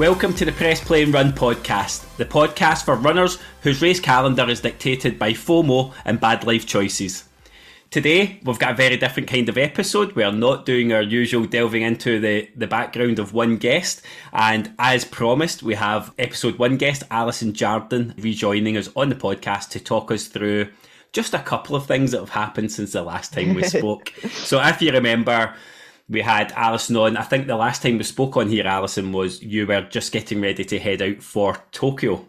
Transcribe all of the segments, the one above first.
Welcome to the Press Play and Run podcast, the podcast for runners whose race calendar is dictated by FOMO and bad life choices. Today, we've got a very different kind of episode. We're not doing our usual delving into the, the background of one guest. And as promised, we have episode one guest, Alison Jardine, rejoining us on the podcast to talk us through just a couple of things that have happened since the last time we spoke. so, if you remember, we had Alison on. I think the last time we spoke on here, Alison, was you were just getting ready to head out for Tokyo.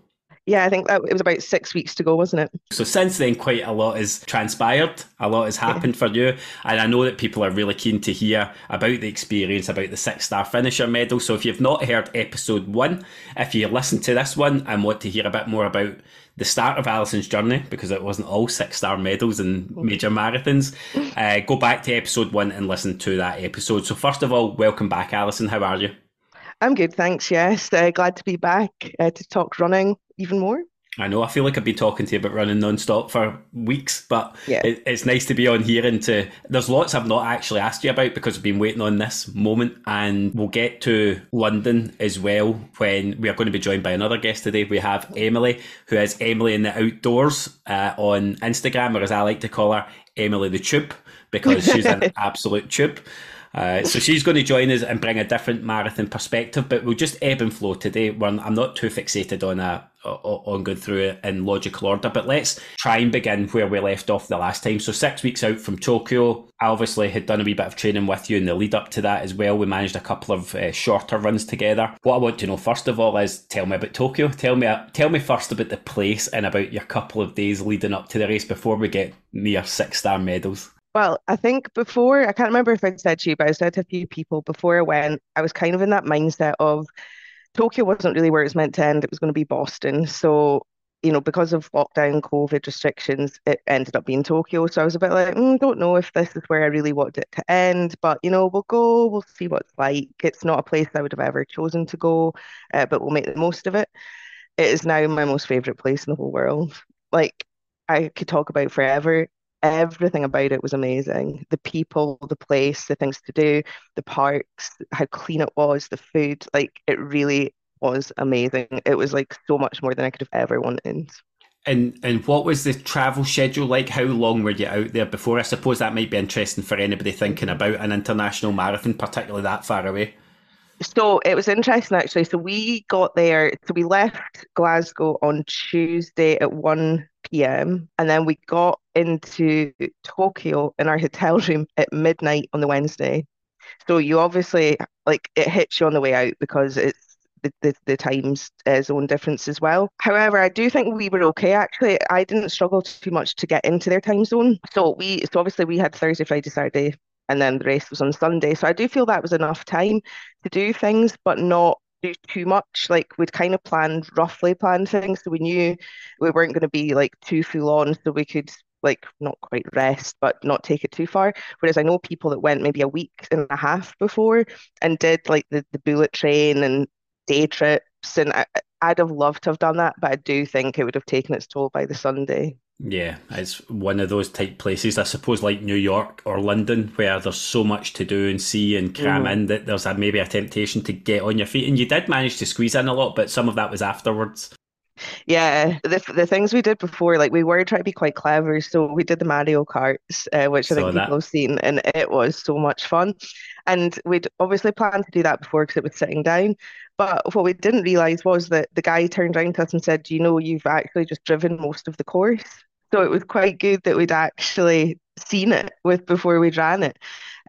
Yeah, I think that it was about six weeks to go, wasn't it? So since then, quite a lot has transpired. A lot has happened yeah. for you, and I know that people are really keen to hear about the experience, about the six star finisher medal. So if you've not heard episode one, if you listen to this one and want to hear a bit more about the start of Alison's journey because it wasn't all six star medals and major marathons. Uh, go back to episode one and listen to that episode. So, first of all, welcome back, Alison. How are you? I'm good, thanks. Yes, uh, glad to be back uh, to talk running even more. I know. I feel like I've been talking to you about running non-stop for weeks, but yeah. it, it's nice to be on here and to. There's lots I've not actually asked you about because I've been waiting on this moment, and we'll get to London as well when we are going to be joined by another guest today. We have Emily, who is Emily in the outdoors uh, on Instagram, or as I like to call her, Emily the Tube, because she's an absolute tube. Uh, so she's going to join us and bring a different marathon perspective, but we'll just ebb and flow today. When I'm not too fixated on a on going through it in logical order, but let's try and begin where we left off the last time. So six weeks out from Tokyo, I obviously had done a wee bit of training with you in the lead up to that as well. We managed a couple of uh, shorter runs together. What I want to know first of all is tell me about Tokyo. Tell me tell me first about the place and about your couple of days leading up to the race before we get near six star medals. Well, I think before, I can't remember if I'd said to you, but I said to a few people before I went, I was kind of in that mindset of Tokyo wasn't really where it's meant to end. It was going to be Boston. So, you know, because of lockdown, COVID restrictions, it ended up being Tokyo. So I was a bit like, mm, don't know if this is where I really wanted it to end, but, you know, we'll go, we'll see what it's like. It's not a place I would have ever chosen to go, uh, but we'll make the most of it. It is now my most favorite place in the whole world. Like, I could talk about forever everything about it was amazing. The people, the place, the things to do, the parks, how clean it was, the food, like it really was amazing. It was like so much more than I could have ever wanted. And and what was the travel schedule like? How long were you out there before? I suppose that might be interesting for anybody thinking about an international marathon, particularly that far away. So it was interesting actually. So we got there, so we left Glasgow on Tuesday at 1 p.m. and then we got into Tokyo in our hotel room at midnight on the Wednesday. So you obviously like it hits you on the way out because it's the, the, the times uh, zone difference as well. However, I do think we were okay actually. I didn't struggle too much to get into their time zone. So we so obviously we had Thursday, Friday, Saturday, and then the race was on Sunday. So I do feel that was enough time to do things, but not do too much. Like we'd kind of planned, roughly planned things, so we knew we weren't going to be like too full on, so we could like not quite rest, but not take it too far. Whereas I know people that went maybe a week and a half before and did like the, the bullet train and day trips, and I, I'd have loved to have done that, but I do think it would have taken its toll by the Sunday. Yeah, it's one of those type places, I suppose, like New York or London, where there's so much to do and see and cram mm. in that there's a, maybe a temptation to get on your feet. And you did manage to squeeze in a lot, but some of that was afterwards. Yeah, the the things we did before, like we were trying to be quite clever. So we did the Mario Karts, uh, which I think people have seen, and it was so much fun. And we'd obviously planned to do that before because it was sitting down. But what we didn't realize was that the guy turned around to us and said, "Do you know you've actually just driven most of the course?" So it was quite good that we'd actually seen it with before we ran it.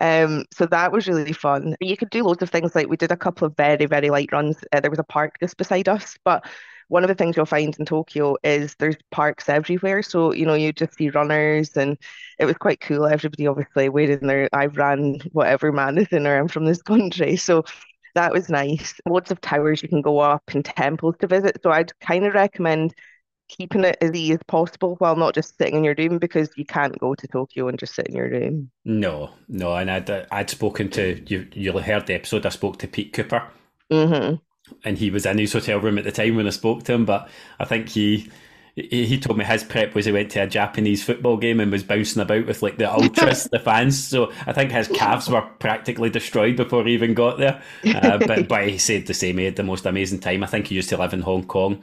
Um, so that was really fun. You could do loads of things like we did a couple of very, very light runs. Uh, there was a park just beside us, but one of the things you'll find in Tokyo is there's parks everywhere. So, you know, you just see runners and it was quite cool. Everybody obviously waiting there. I ran whatever marathon or I'm from this country. So that was nice. Loads of towers you can go up and temples to visit. So I'd kind of recommend keeping it as easy as possible while not just sitting in your room because you can't go to Tokyo and just sit in your room. No, no, and I'd I'd spoken to you. You'll heard the episode. I spoke to Pete Cooper, mm-hmm. and he was in his hotel room at the time when I spoke to him. But I think he he told me his prep was he went to a Japanese football game and was bouncing about with like the ultras, the fans. So I think his calves were practically destroyed before he even got there. Uh, but but he said the same. He had the most amazing time. I think he used to live in Hong Kong.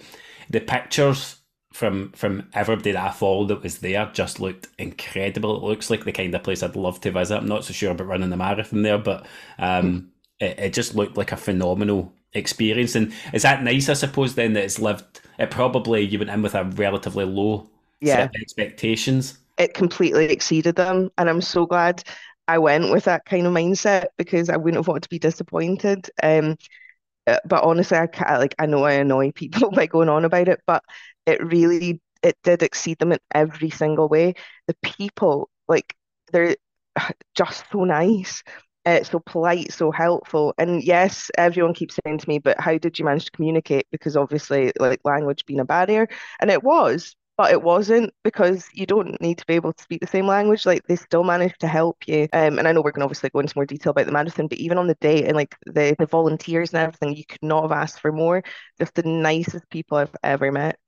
The pictures from from everybody that I followed that was there just looked incredible. It looks like the kind of place I'd love to visit. I'm not so sure about running the marathon there, but um, it, it just looked like a phenomenal experience. And is that nice? I suppose then that it's lived. It probably you went in with a relatively low yeah. expectations. It completely exceeded them, and I'm so glad I went with that kind of mindset because I wouldn't have wanted to be disappointed. Um, uh, but honestly, I can't, like I know I annoy people by going on about it, but it really it did exceed them in every single way. The people, like they're just so nice. Uh, so polite, so helpful. And yes, everyone keeps saying to me, but how did you manage to communicate? Because obviously, like language being a barrier. And it was, but it wasn't because you don't need to be able to speak the same language. Like they still managed to help you. Um, and I know we're going to obviously go into more detail about the marathon, but even on the day and like the, the volunteers and everything, you could not have asked for more. Just the nicest people I've ever met.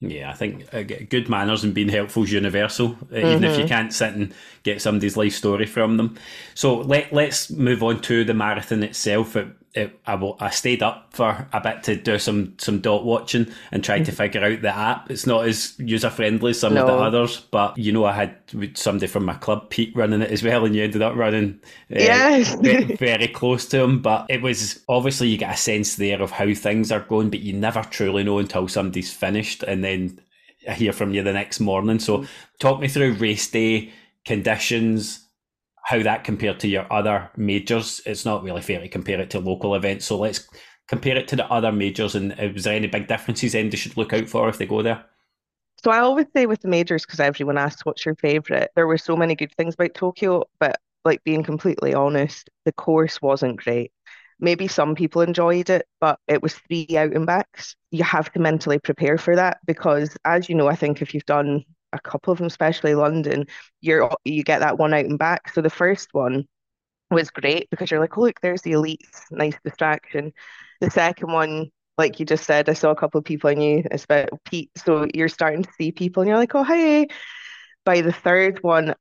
Yeah, I think uh, good manners and being helpful is universal, mm-hmm. even if you mm-hmm. can't sit and get somebody's life story from them. So let let's move on to the marathon itself. It, it, I, I stayed up for a bit to do some some dot watching and try to mm-hmm. figure out the app. It's not as user friendly as some no. of the others, but you know I had somebody from my club, Pete, running it as well, and you ended up running uh, yes. very, very close to him. But it was obviously you get a sense there of how things are going, but you never truly know until somebody's finished, and then I hear from you the next morning. So talk me through race day conditions how that compared to your other majors. It's not really fair to compare it to local events. So let's compare it to the other majors. And uh, was there any big differences then they should look out for if they go there? So I always say with the majors, because everyone asks what's your favourite, there were so many good things about Tokyo, but like being completely honest, the course wasn't great. Maybe some people enjoyed it, but it was three out and backs. You have to mentally prepare for that because, as you know, I think if you've done a couple of them, especially London, you're you get that one out and back. So the first one was great because you're like, oh, look, there's the elites, nice distraction. The second one, like you just said, I saw a couple of people I knew, especially Pete. So you're starting to see people and you're like, oh, hey. By the third one,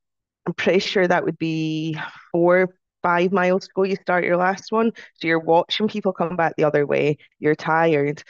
I'm pretty sure that would be four, five miles to go. You start your last one. So you're watching people come back the other way. You're tired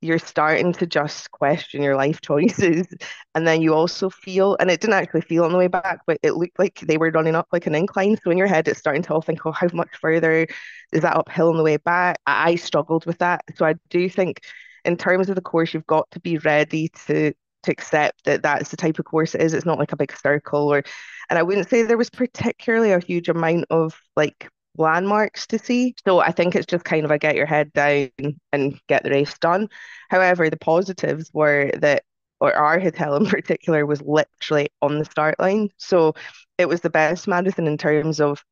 you're starting to just question your life choices. And then you also feel, and it didn't actually feel on the way back, but it looked like they were running up like an incline. So in your head, it's starting to all think, oh, how much further is that uphill on the way back? I struggled with that. So I do think, in terms of the course, you've got to be ready to to accept that that's the type of course it is. It's not like a big circle or, and I wouldn't say there was particularly a huge amount of like landmarks to see. So I think it's just kind of a get your head down and get the race done. However, the positives were that or our hotel in particular was literally on the start line. So it was the best marathon in terms of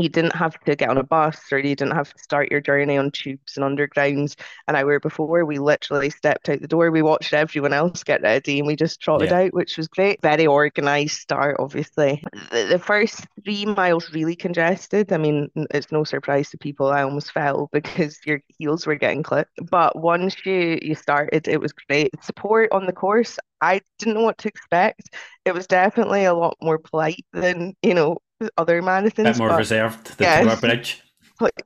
you didn't have to get on a bus or you didn't have to start your journey on tubes and undergrounds an hour before. We literally stepped out the door. We watched everyone else get ready and we just trotted yeah. out, which was great. Very organized start, obviously. The, the, first three miles really congested. I mean, it's no surprise to people. I almost fell because your heels were getting clipped. But once you you started, it was great. Support on the course. I didn't know what to expect. It was definitely a lot more polite than, you know, other marathons. A bit more but, reserved than yeah, Tower Bridge.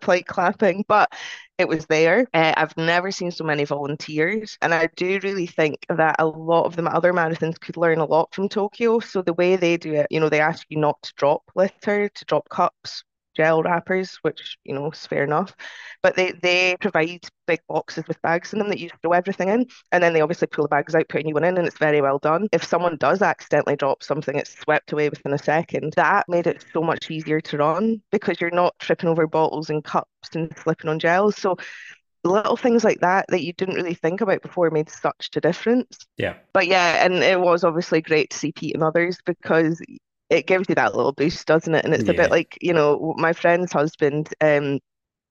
Like clapping, but it was there. Uh, I've never seen so many volunteers, and I do really think that a lot of the other marathons could learn a lot from Tokyo. So the way they do it, you know, they ask you not to drop litter, to drop cups, gel wrappers, which you know is fair enough. But they they provide big boxes with bags in them that you throw everything in, and then they obviously pull the bags out, put a new one in, and it's very well done. If someone does accidentally drop something, it's swept away within a second. That made it so much easier to run because you're not tripping over bottles and cups and slipping on gels. So little things like that that you didn't really think about before made such a difference. Yeah. But yeah, and it was obviously great to see Pete and others because it gives you that little boost, doesn't it? And it's yeah. a bit like, you know, my friend's husband, um,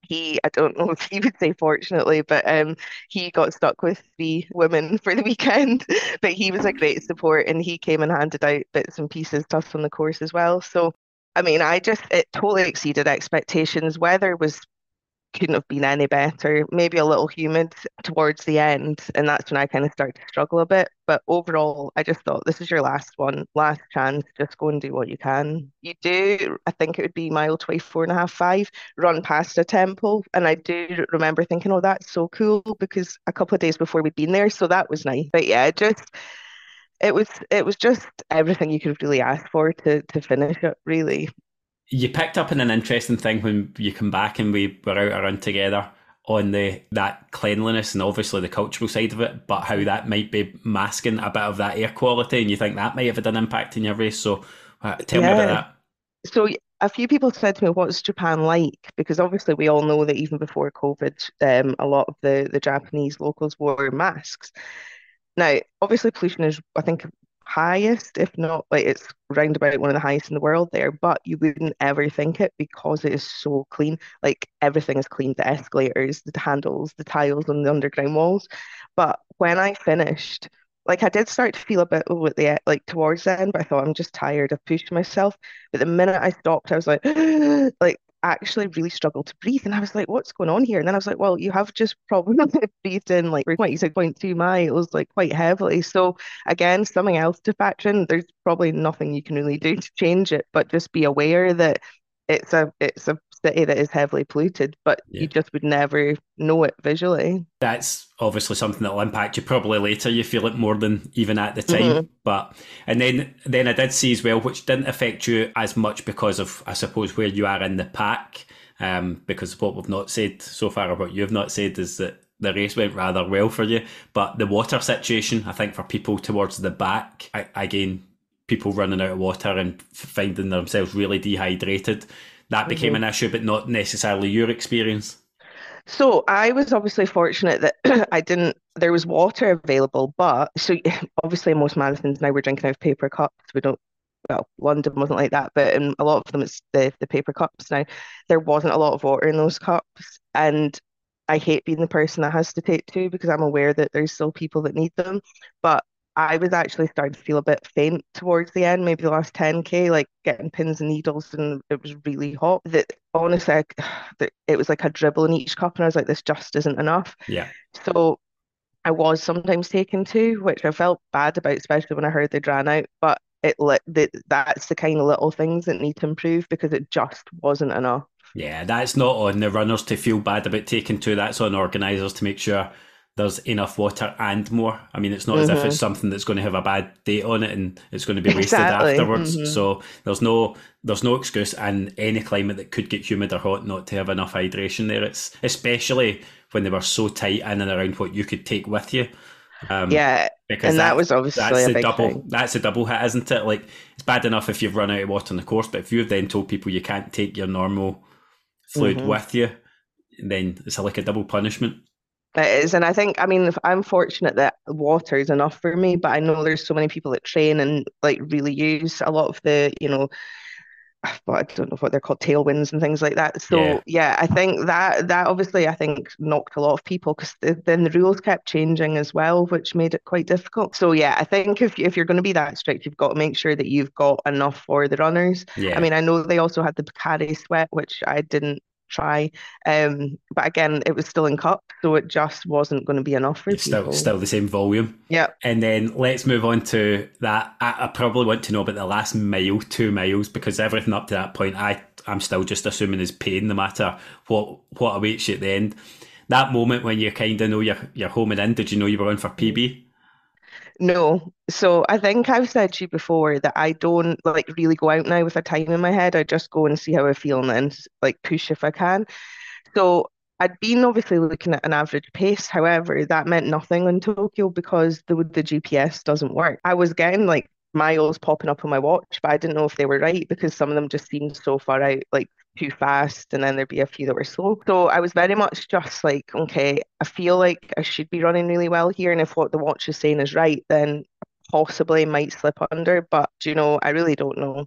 he I don't know if he would say fortunately, but um he got stuck with three women for the weekend. but he was a great support and he came and handed out bits and pieces to us on the course as well. So I mean I just it totally exceeded expectations. Weather was couldn't have been any better. Maybe a little humid towards the end, and that's when I kind of started to struggle a bit. But overall, I just thought this is your last one, last chance. Just go and do what you can. You do, I think it would be mile 24 and a half, five, run past a temple. And I do remember thinking, oh, that's so cool because a couple of days before we'd been there. So that was nice. But yeah, just it was it was just everything you could really ask for to to finish it really you picked up on an interesting thing when you come back and we were out around together on the that cleanliness and obviously the cultural side of it, but how that might be masking a bit of that air quality, and you think that might have had an impact in your race. So, uh, tell yeah. me about that. So, a few people said to me, "What's Japan like?" Because obviously, we all know that even before COVID, um, a lot of the the Japanese locals wore masks. Now, obviously, pollution is, I think, highest, if not like it's round about one of the highest in the world there, but you wouldn't ever think it because it is so clean. Like everything is clean, the escalators, the handles, the tiles on the underground walls. But when I finished, like I did start to feel a bit oh, at the like towards the end, but I thought I'm just tired of pushing myself. But the minute I stopped, I was like, like actually really struggled to breathe. And I was like, what's going on here? And then I was like, well, you have just probably breathed in like what you said, 0.2 miles, like quite heavily. So again, something else to factor in. There's probably nothing you can really do to change it, but just be aware that it's a it's a city that is heavily polluted, but yeah. you just would never know it visually. That's obviously something that will impact you probably later. You feel it more than even at the time. Mm-hmm. But and then then I did see as well, which didn't affect you as much because of I suppose where you are in the pack. Um, because what we've not said so far about you have not said is that the race went rather well for you. But the water situation, I think, for people towards the back, I, again, people running out of water and finding themselves really dehydrated that became mm-hmm. an issue, but not necessarily your experience. So I was obviously fortunate that I didn't. There was water available, but so obviously most marathons now we're drinking out of paper cups. We don't. Well, London wasn't like that, but in a lot of them it's the the paper cups now. There wasn't a lot of water in those cups, and I hate being the person that has to take two because I'm aware that there's still people that need them. But I was actually starting to feel a bit faint towards the end, maybe the last 10k, like getting pins and needles, and it was really hot. That honestly, I, it was like a dribble in each cup, and I was like, this just isn't enough. Yeah. So I was sometimes taking two, which I felt bad about, especially when I heard they'd ran out. But it that that's the kind of little things that need to improve because it just wasn't enough. Yeah, that's not on the runners to feel bad about taking two. That's on organisers to make sure there's enough water and more. I mean, it's not mm-hmm. as if it's mm-hmm. something that's going to have a bad date on it and it's going to be wasted exactly. afterwards. Mm-hmm. So there's no there's no excuse in any climate that could get humid or hot not to have enough hydration there. It's especially when they were so tight in and around what you could take with you. Um, yeah, because and that, that was obviously that's a, double. Thing. That's a double hit, isn't it? Like it's bad enough if you've run out of water on the course, but if you've then told people you can't take your normal fluid mm-hmm. with you, then it's like a double punishment. It is, and I think I mean I'm fortunate that water is enough for me, but I know there's so many people that train and like really use a lot of the you know, well, I don't know what they're called tailwinds and things like that. So yeah, yeah I think that that obviously I think knocked a lot of people because the, then the rules kept changing as well, which made it quite difficult. So yeah, I think if if you're going to be that strict, you've got to make sure that you've got enough for the runners. Yeah. I mean, I know they also had the Pocari Sweat, which I didn't try. Um, but again, it was still in cup, so it just wasn't going to be enough for it's people. Still, still the same volume. Yeah. And then let's move on to that. I, I, probably want to know about the last mile, two miles, because everything up to that point, I I'm still just assuming is pain, no matter what what awaits you at the end. That moment when you kind of know you're you're homing in. Did you know you were on for PB? No. So I think I've said to you before that I don't like really go out now with a time in my head. I just go and see how I feel and then like push if I can. So I'd been obviously looking at an average pace. However, that meant nothing in Tokyo because the the GPS doesn't work. I was getting like miles popping up on my watch, but I didn't know if they were right because some of them just seemed so far out, like too fast, and then there'd be a few that were slow. So I was very much just like, okay, I feel like I should be running really well here, and if what the watch is saying is right, then possibly might slip under. But you know, I really don't know.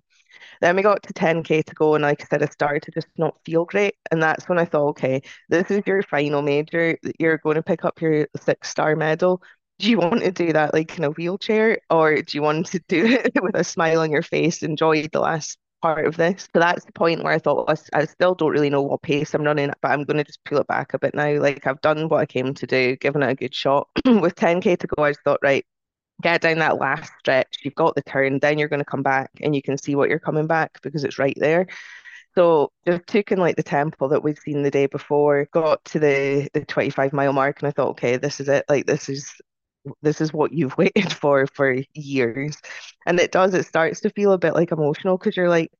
Then we got to 10k to go, and like I said, I started to just not feel great, and that's when I thought, okay, this is your final major. You're going to pick up your six star medal do you want to do that like in a wheelchair or do you want to do it with a smile on your face enjoy the last part of this. So that's the point where I thought, well, I, I still don't really know what pace I'm running but I'm going to just pull it back a bit now. Like I've done what I came to do, given it a good shot. With 10k to go, I thought, right, get down that last stretch. You've got the turn, then you're going to come back and you can see what you're coming back because it's right there. So just took in like the tempo that we'd seen the day before, got to the the 25 mile mark, and I thought, okay, this is it. Like this is this is what you've waited for for years. And it does, it starts to feel a bit like emotional because you're like,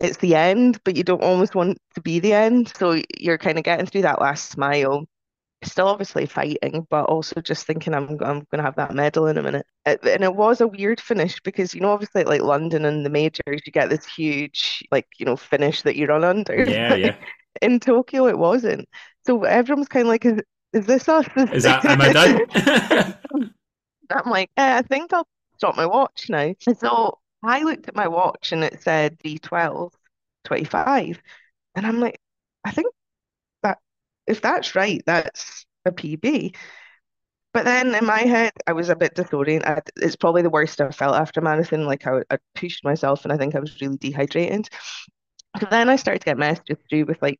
it's the end, but you don't almost want to be the end. So you're kind of getting through that last smile still obviously fighting, but also just thinking I'm I'm going to have that medal in a minute. It, and it was a weird finish because you know obviously like London and the majors, you get this huge like you know finish that you run under. Yeah, yeah. In Tokyo, it wasn't. So everyone's kind of like, is, is this us? Is that am I done? I'm like, eh, I think I'll stop my watch now. So I looked at my watch and it said D12 25. And I'm like, I think that if that's right, that's a PB. But then in my head, I was a bit disoriented. It's probably the worst I've felt after marathon. Like I, I pushed myself and I think I was really dehydrated. So then I started to get messages through with like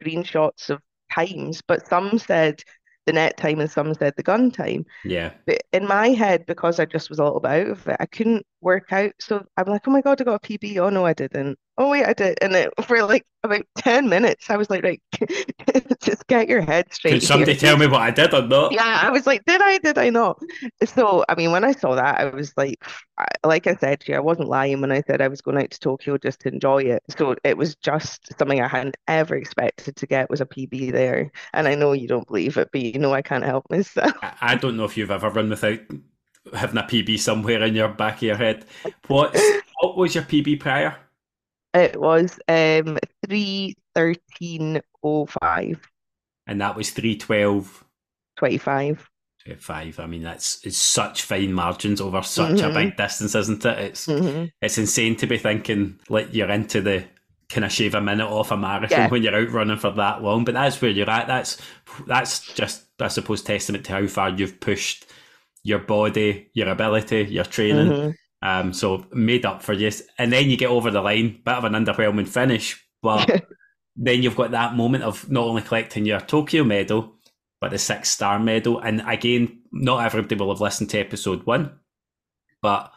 screenshots of times, but some said the net time and some said the gun time. Yeah. But in my head, because I just was a little bit out of it, I couldn't work out. So I'm like, oh my God, I got a PB. Oh no, I didn't. Oh wait, I did. And it, for like about 10 minutes, I was like, right, just get your head straight. Could somebody here. tell me what I did or not? Yeah, I was like, did I? Did I not? So, I mean, when I saw that, I was like, like I said to you, I wasn't lying when I said I was going out to Tokyo just to enjoy it. So it was just something I hadn't ever expected to get was a PB there. And I know you don't believe it, but you know I can't help myself. I don't know if you've ever run without having a PB somewhere in your back of your head. What what was your PB prior? It was um three thirteen oh five. And that was three twelve. Twenty five. Five. I mean, that's it's such fine margins over such mm-hmm. a big distance, isn't it? It's mm-hmm. it's insane to be thinking like you're into the can I shave a minute off a marathon yeah. when you're out running for that long. But that's where you're at. That's that's just I suppose testament to how far you've pushed your body, your ability, your training. Mm-hmm. Um, so made up for this, and then you get over the line, bit of an underwhelming finish, but then you've got that moment of not only collecting your Tokyo medal, but the six star medal. And again, not everybody will have listened to episode one, but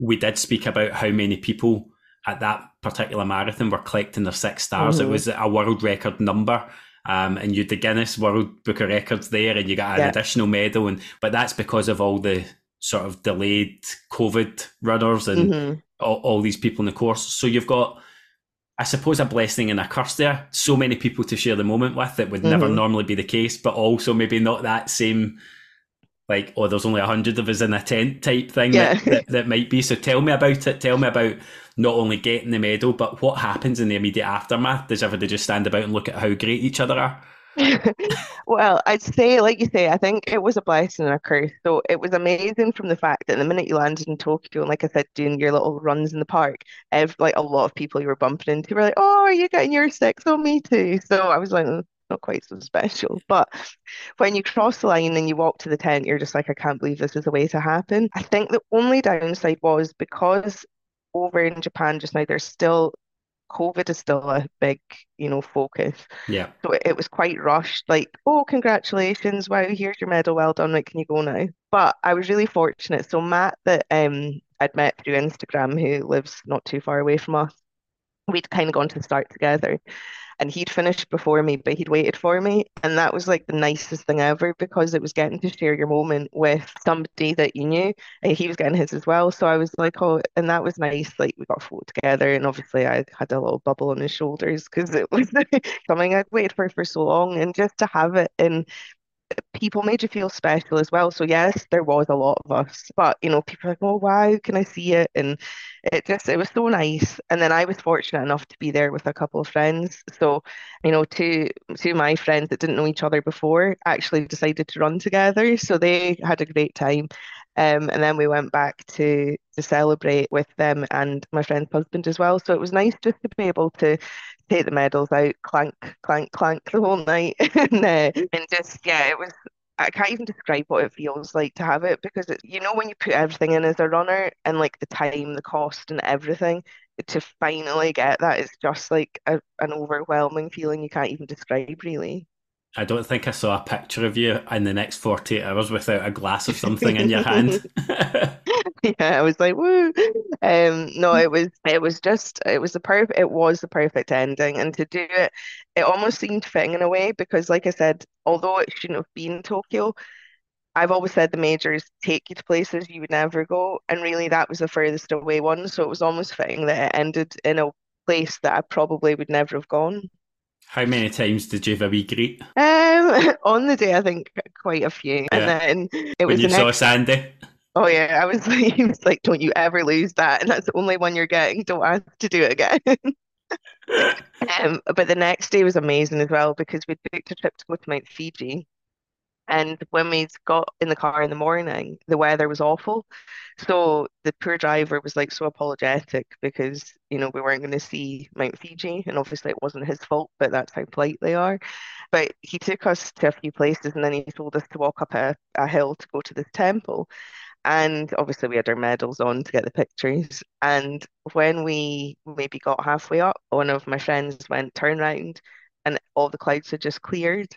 we did speak about how many people at that particular marathon were collecting their six stars. Mm-hmm. It was a world record number. Um, and you the Guinness World Book of Records there, and you got an yeah. additional medal, and but that's because of all the sort of delayed COVID runners and mm-hmm. all, all, these people in the course. So you've got, I suppose, a blessing and a curse there. So many people to share the moment with that would mm-hmm. never normally be the case, but also maybe not that same, like, oh, there's only a hundred of us in a tent type thing yeah. that, that, that might be. So tell me about it. Tell me about not only getting the medal, but what happens in the immediate aftermath. Does everybody just stand about and look at how great each other are? well, I'd say, like you say, I think it was a blessing and a curse. So it was amazing from the fact that the minute you landed in Tokyo, and like I said, doing your little runs in the park, every, like a lot of people you were bumping into were like, "Oh, are you getting your six? Oh, me too." So I was like, mm, not quite so special. But when you cross the line and you walk to the tent, you're just like, I can't believe this is the way to happen. I think the only downside was because over in Japan just now, there's still COVID is still a big, you know, focus. Yeah. So it, it, was quite rushed, like, oh, congratulations, wow, here's your medal, well done, like, can you go now? But I was really fortunate. So Matt that um I'd met through Instagram, who lives not too far away from us, we'd kind of gone to the start together and he'd finished before me, but he'd waited for me. And that was like the nicest thing ever because it was getting to share your moment with somebody that you knew. And he was getting his as well. So I was like, oh, and that was nice. Like we got photo together. And obviously I had a little bubble on his shoulders because it was something I'd waited for for so long. And just to have it in people made you feel special as well. So yes, there was a lot of us, but you know, people like, oh wow, can I see it? And it just it was so nice. And then I was fortunate enough to be there with a couple of friends. So, you know, two two of my friends that didn't know each other before actually decided to run together. So they had a great time. Um, and then we went back to to celebrate with them and my friend's husband as well. So it was nice just to be able to take the medals out, clank, clank, clank the whole night, and uh, and just yeah, it was. I can't even describe what it feels like to have it because it, you know when you put everything in as a runner and like the time, the cost, and everything to finally get that, it's just like a, an overwhelming feeling you can't even describe really. I don't think I saw a picture of you in the next 48 hours without a glass of something in your hand. yeah, I was like, woo. Um, no, it was it was just it was the perfect it was the perfect ending. And to do it, it almost seemed fitting in a way because like I said, although it shouldn't have been Tokyo, I've always said the majors take you to places you would never go. And really that was the furthest away one. So it was almost fitting that it ended in a place that I probably would never have gone. How many times did you have a wee greet? Um, on the day, I think quite a few. Yeah. And then it when was you saw next... Sandy. Oh yeah, I was like, he was like, "Don't you ever lose that?" And that's the only one you're getting. Don't ask to do it again. um, but the next day was amazing as well because we booked a trip to go to Mount Fuji, and when we got in the car in the morning, the weather was awful. So the poor driver was like so apologetic because, you know, we weren't going to see Mount Fuji. And obviously it wasn't his fault, but that's how polite they are. But he took us to a few places and then he told us to walk up a, a hill to go to this temple. And obviously we had our medals on to get the pictures. And when we maybe got halfway up, one of my friends went turn around and all the clouds had just cleared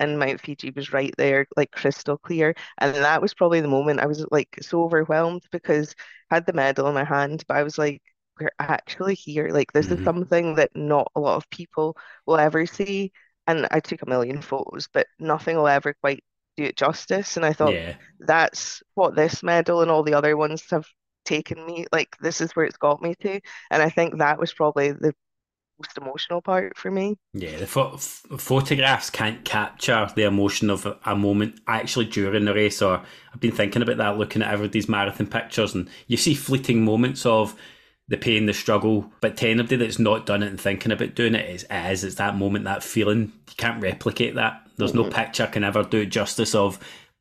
and Mount Fuji was right there, like crystal clear. And that was probably the moment I was like so overwhelmed because I had the medal in my hand, but I was like, we're actually here. Like this mm-hmm. is something that not a lot of people will ever see. And I took a million photos, but nothing will ever quite do it justice. And I thought yeah. that's what this medal and all the other ones have taken me. Like this is where it's got me to. And I think that was probably the most emotional part for me. Yeah, the ph- photographs can't capture the emotion of a, a, moment actually during the race. Or I've been thinking about that, looking at everybody's marathon pictures, and you see fleeting moments of the pain, the struggle. But to anybody that's not done it and thinking about doing it, it's, it is, it's that moment, that feeling. You can't replicate that. There's mm-hmm. no picture can ever do it justice of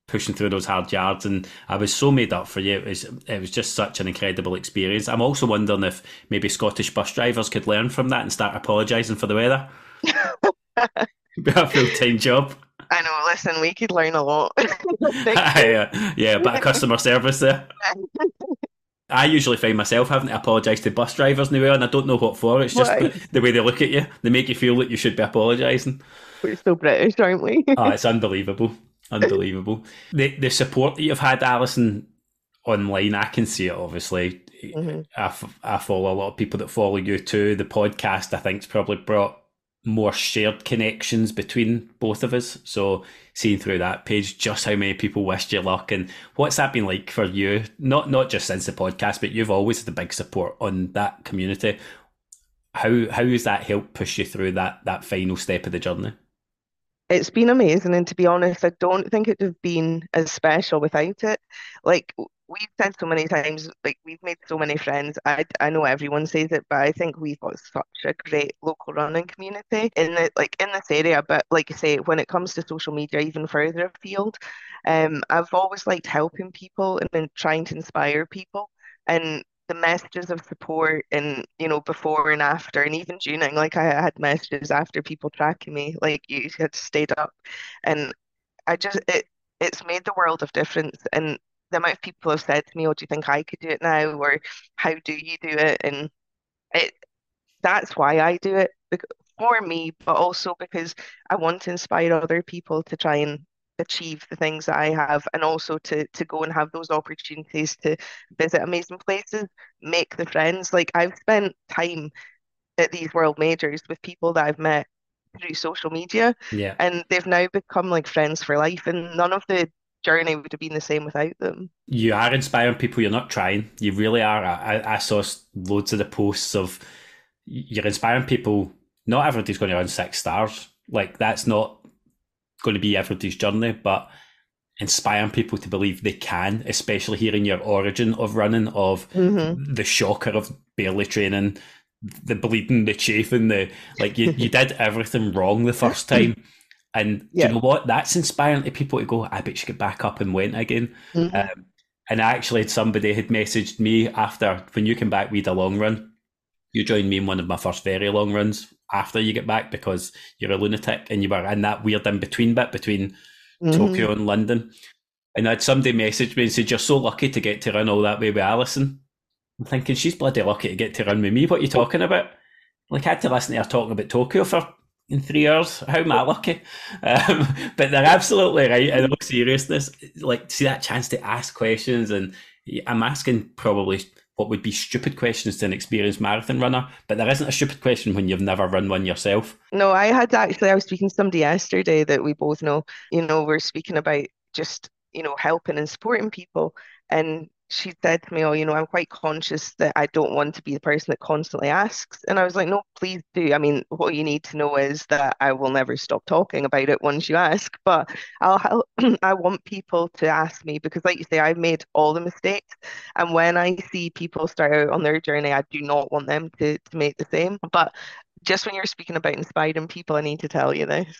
pushing through those hard yards and I was so made up for you. It was it was just such an incredible experience. I'm also wondering if maybe Scottish bus drivers could learn from that and start apologising for the weather. be a full time job. I know, listen, we could learn a lot. yeah, yeah, but a customer service there. I usually find myself having to apologise to bus drivers now, and I don't know what for. It's just the, the, way they look at you. They make you feel that you should be apologising. We're still British, aren't we? oh, it's unbelievable. Unbelievable. the the support that you've had, Alison, online, I can see it obviously. Mm-hmm. I, I follow a lot of people that follow you too. The podcast, I think, has probably brought more shared connections between both of us. So seeing through that page just how many people wished you luck and what's that been like for you? Not not just since the podcast, but you've always had a big support on that community. How how has that helped push you through that that final step of the journey? It's been amazing. And to be honest, I don't think it would have been as special without it. Like we've said so many times, like we've made so many friends. I, I know everyone says it, but I think we've got such a great local running community in the like in this area. But like I say, when it comes to social media, even further afield, um, I've always liked helping people and then trying to inspire people. And the messages of support and you know before and after and even tuning like I had messages after people tracking me like you had stayed up. And I just it it's made the world of difference and the amount of people have said to me oh do you think I could do it now? Or how do you do it? And it that's why I do it for me but also because I want to inspire other people to try and achieve the things that I have and also to to go and have those opportunities to visit amazing places, make the friends. Like I've spent time at these world majors with people that I've met through social media. Yeah. And they've now become like friends for life and none of the journey would have been the same without them. You are inspiring people, you're not trying. You really are. I, I saw loads of the posts of you're inspiring people. Not everybody's going to run six stars. Like that's not going to be everybody's journey, but inspiring people to believe they can, especially hearing your origin of running, of mm-hmm. the shocker of barely training, the bleeding, the chafing, the like you, you did everything wrong the first time. And yeah. you know what? That's inspiring to people to go, I bet you get back up and went again. Mm-hmm. Um, and actually, somebody had messaged me after when you came back, we had a long run. You joined me in one of my first very long runs after you get back because you're a lunatic and you were in that weird in between bit between mm-hmm. Tokyo and London. And I had somebody message me and said, You're so lucky to get to run all that way with Alison. I'm thinking, She's bloody lucky to get to run with me. What are you talking about? Like, I had to listen to her talking about Tokyo for in three hours. How am I lucky? Um, but they're absolutely right. In all seriousness, like, see that chance to ask questions. And I'm asking probably what would be stupid questions to an experienced marathon runner, but there isn't a stupid question when you've never run one yourself. No, I had actually, I was speaking to somebody yesterday that we both know, you know, we're speaking about just, you know, helping and supporting people. And she said to me, Oh, you know, I'm quite conscious that I don't want to be the person that constantly asks. And I was like, No, please do. I mean, what you need to know is that I will never stop talking about it once you ask, but I'll help. I want people to ask me because, like you say, I've made all the mistakes. And when I see people start out on their journey, I do not want them to, to make the same. But just when you're speaking about inspiring people, I need to tell you this.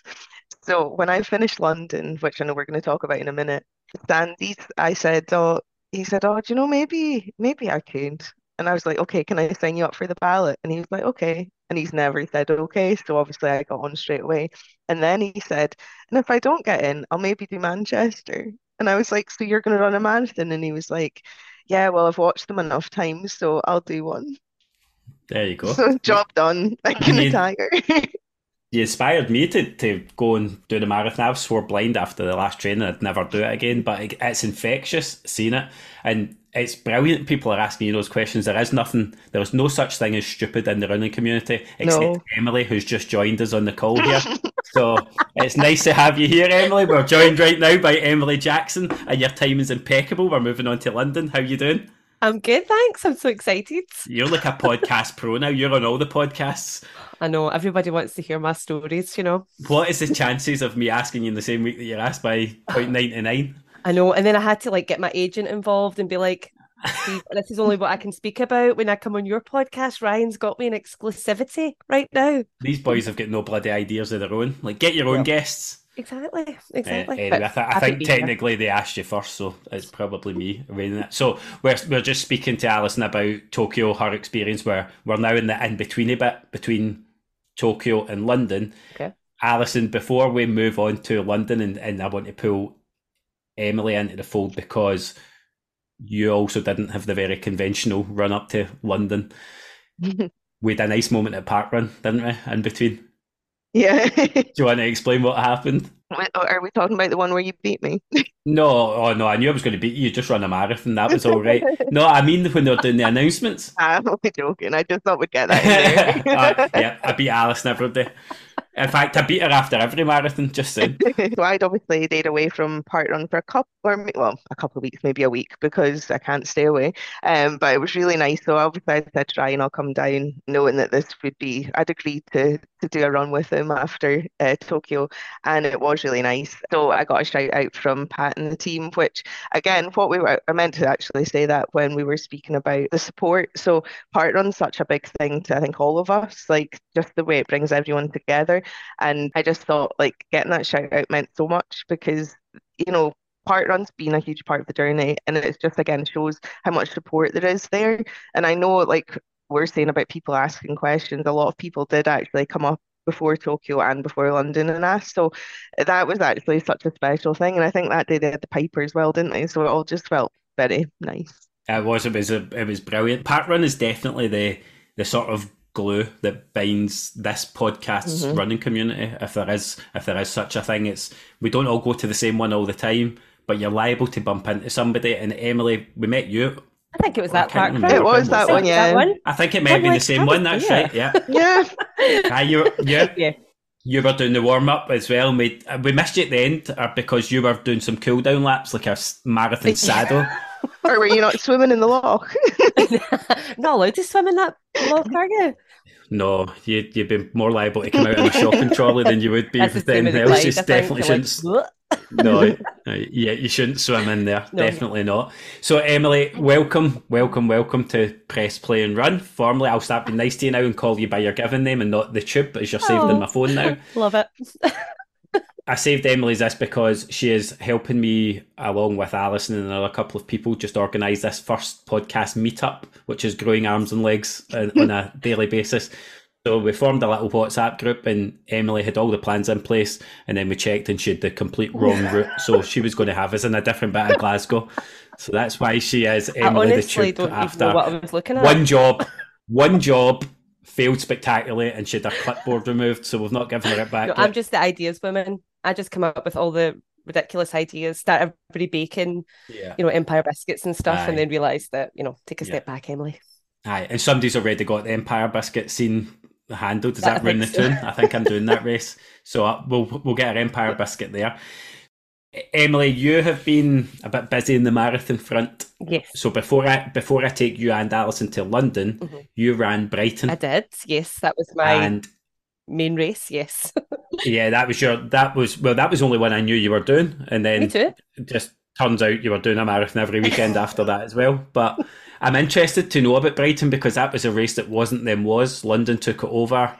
So when I finished London, which I know we're going to talk about in a minute, Sandy, I said, "Oh, he said, "Oh, do you know maybe maybe I could." And I was like, "Okay, can I sign you up for the ballot?" And he was like, "Okay." And he's never said okay, so obviously I got on straight away. And then he said, "And if I don't get in, I'll maybe do Manchester." And I was like, "So you're going to run a marathon?" And he was like, "Yeah, well, I've watched them enough times, so I'll do one." There you go. So job done. I can retire. you inspired me to, to go and do the marathon. I was swore blind after the last training. I'd never do it again, but it, it's infectious seeing it. And it's brilliant. People are asking you those questions. There is nothing, there is no such thing as stupid in the running community, except no. Emily, who's just joined us on the call here. so it's nice to have you here, Emily. We're joined right now by Emily Jackson, and your time is impeccable. We're moving on to London. How you doing? I'm good, thanks. I'm so excited. You're like a podcast pro now. You're on all the podcasts. I know everybody wants to hear my stories, you know. What is the chances of me asking you in the same week that you're asked by point ninety nine? I know, and then I had to like get my agent involved and be like, this is only what I can speak about when I come on your podcast. Ryan's got me an exclusivity right now. These boys have got no bloody ideas of their own. Like, get your own guests. Exactly, exactly. Uh, anyway, I, th- I think technically they asked you first, so it's probably me reading it. So we're we're just speaking to Alison about Tokyo, her experience. Where we're now in the in between a bit between Tokyo and London. Okay. Alison, before we move on to London, and, and I want to pull Emily into the fold because you also didn't have the very conventional run up to London. we had a nice moment at Parkrun, didn't we? In between. Yeah. Do you want to explain what happened? Are we talking about the one where you beat me? no, oh no, I knew I was going to beat you. You just run a marathon. That was all right. no, I mean when they're doing the announcements. I'm only joking. I just thought we'd get that uh, yeah, I beat Alison every day. In fact, I beat her after every marathon, just saying. so I'd obviously stayed away from Parkrun for a couple, or well, a couple of weeks, maybe a week, because I can't stay away. Um, but it was really nice. So obviously I said to and I'll come down, knowing that this would be, I'd agreed to to do a run with him after uh, Tokyo, and it was really nice. So I got a shout out from Pat and the team, which again, what we were, I meant to actually say that when we were speaking about the support. So Parkrun's such a big thing to I think all of us, like just the way it brings everyone together. And I just thought like getting that shout out meant so much because, you know, Parkrun's been a huge part of the journey and it's just again shows how much support there is there. And I know like we're saying about people asking questions, a lot of people did actually come up before Tokyo and before London and asked. So that was actually such a special thing. And I think that day they had the Piper as well, didn't they? So it all just felt very nice. It was. It was. A, it was brilliant. Parkrun is definitely the the sort of glue that binds this podcast's mm-hmm. running community. If there is, if there is such a thing, it's we don't all go to the same one all the time, but you're liable to bump into somebody. And Emily, we met you. I think it was that park. It was that one, yeah. That one? I think it may have been like, the same one. That's yeah. right. Yeah. Yeah. ah, you, yeah. yeah. You were doing the warm up as well. We we missed you at the end uh, because you were doing some cool down laps, like a marathon saddle. or were you not swimming in the loch? not allowed to swim in that loch, are you? No, you'd, you'd be more liable to come out on a shopping trolley than you would be with anything else. You definitely shouldn't. Like, no, uh, yeah, you shouldn't swim in there. No. Definitely not. So, Emily, welcome, welcome, welcome to Press Play and Run. Formally, I'll start being nice to you now and call you by your given name and not the tube, as you're saved oh, in my phone now. Love it. I saved Emily's this because she is helping me, along with Alison and another couple of people, just organise this first podcast meetup, which is growing arms and legs uh, on a daily basis. So we formed a little WhatsApp group, and Emily had all the plans in place, and then we checked, and she had the complete wrong route. So she was going to have us in a different bit of Glasgow. So that's why she is Emily the Tube after one job, one job failed spectacularly, and she had her clipboard removed. So we've not given her it back. No, I'm just the ideas woman. I just come up with all the ridiculous ideas, start everybody baking, yeah. you know, Empire biscuits and stuff, Aye. and then realise that you know, take a step yeah. back, Emily. Aye, and somebody's already got the Empire biscuit scene handled. Does that, that ruin the so. tune? I think I'm doing that race. So uh, we'll we'll get our Empire biscuit there. Emily, you have been a bit busy in the marathon front. Yes. So before I before I take you and Alison to London, mm-hmm. you ran Brighton. I did. Yes, that was my and main race. Yes. yeah, that was your. That was well. That was only one I knew you were doing, and then Me too. just turns out you were doing a marathon every weekend after that as well. But I'm interested to know about Brighton because that was a race that wasn't them was. London took it over.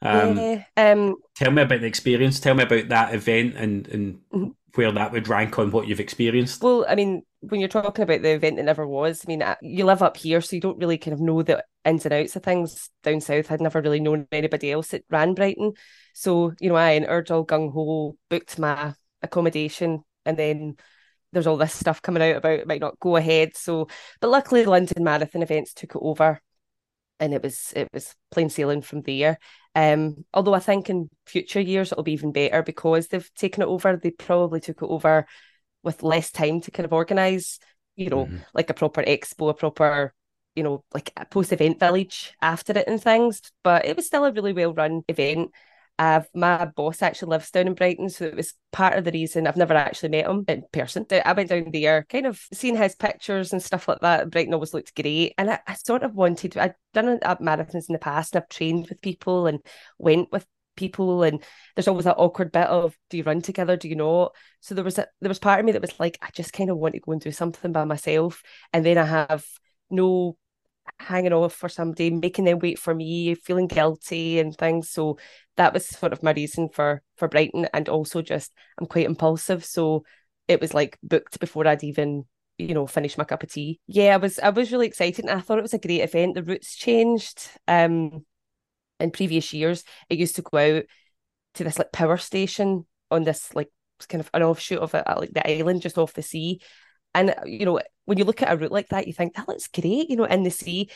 Um, yeah, um, tell me about the experience. Tell me about that event and, and mm-hmm. Where that would rank on what you've experienced. Well, I mean, when you're talking about the event that never was, I mean, uh, you live up here, so you don't really kind of know the ins and outs of things down south. I'd never really known anybody else that ran Brighton. So, you know, I entered all gung ho, booked my accommodation, and then there's all this stuff coming out about it might not go ahead. So, but luckily, London Marathon events took it over, and it was it was plain sailing from there. Um, although I think in future years it'll be even better because they've taken it over. They probably took it over with less time to kind of organise, you know, mm-hmm. like a proper expo, a proper, you know, like a post event village after it and things. But it was still a really well run event. Uh, my boss actually lives down in Brighton, so it was part of the reason I've never actually met him in person. I went down there, kind of seeing his pictures and stuff like that. Brighton always looked great, and I, I sort of wanted. I'd done marathons in the past, and I've trained with people and went with people and there's always that awkward bit of do you run together do you not so there was a there was part of me that was like i just kind of want to go and do something by myself and then i have no hanging off for somebody, making them wait for me, feeling guilty and things. So that was sort of my reason for for Brighton, and also just I'm quite impulsive, so it was like booked before I'd even you know finished my cup of tea. Yeah, I was I was really excited, and I thought it was a great event. The routes changed. Um, in previous years, it used to go out to this like power station on this like kind of an offshoot of it, like the island just off the sea, and you know, when you look at a route like that, you think that looks great, you know, in the sea.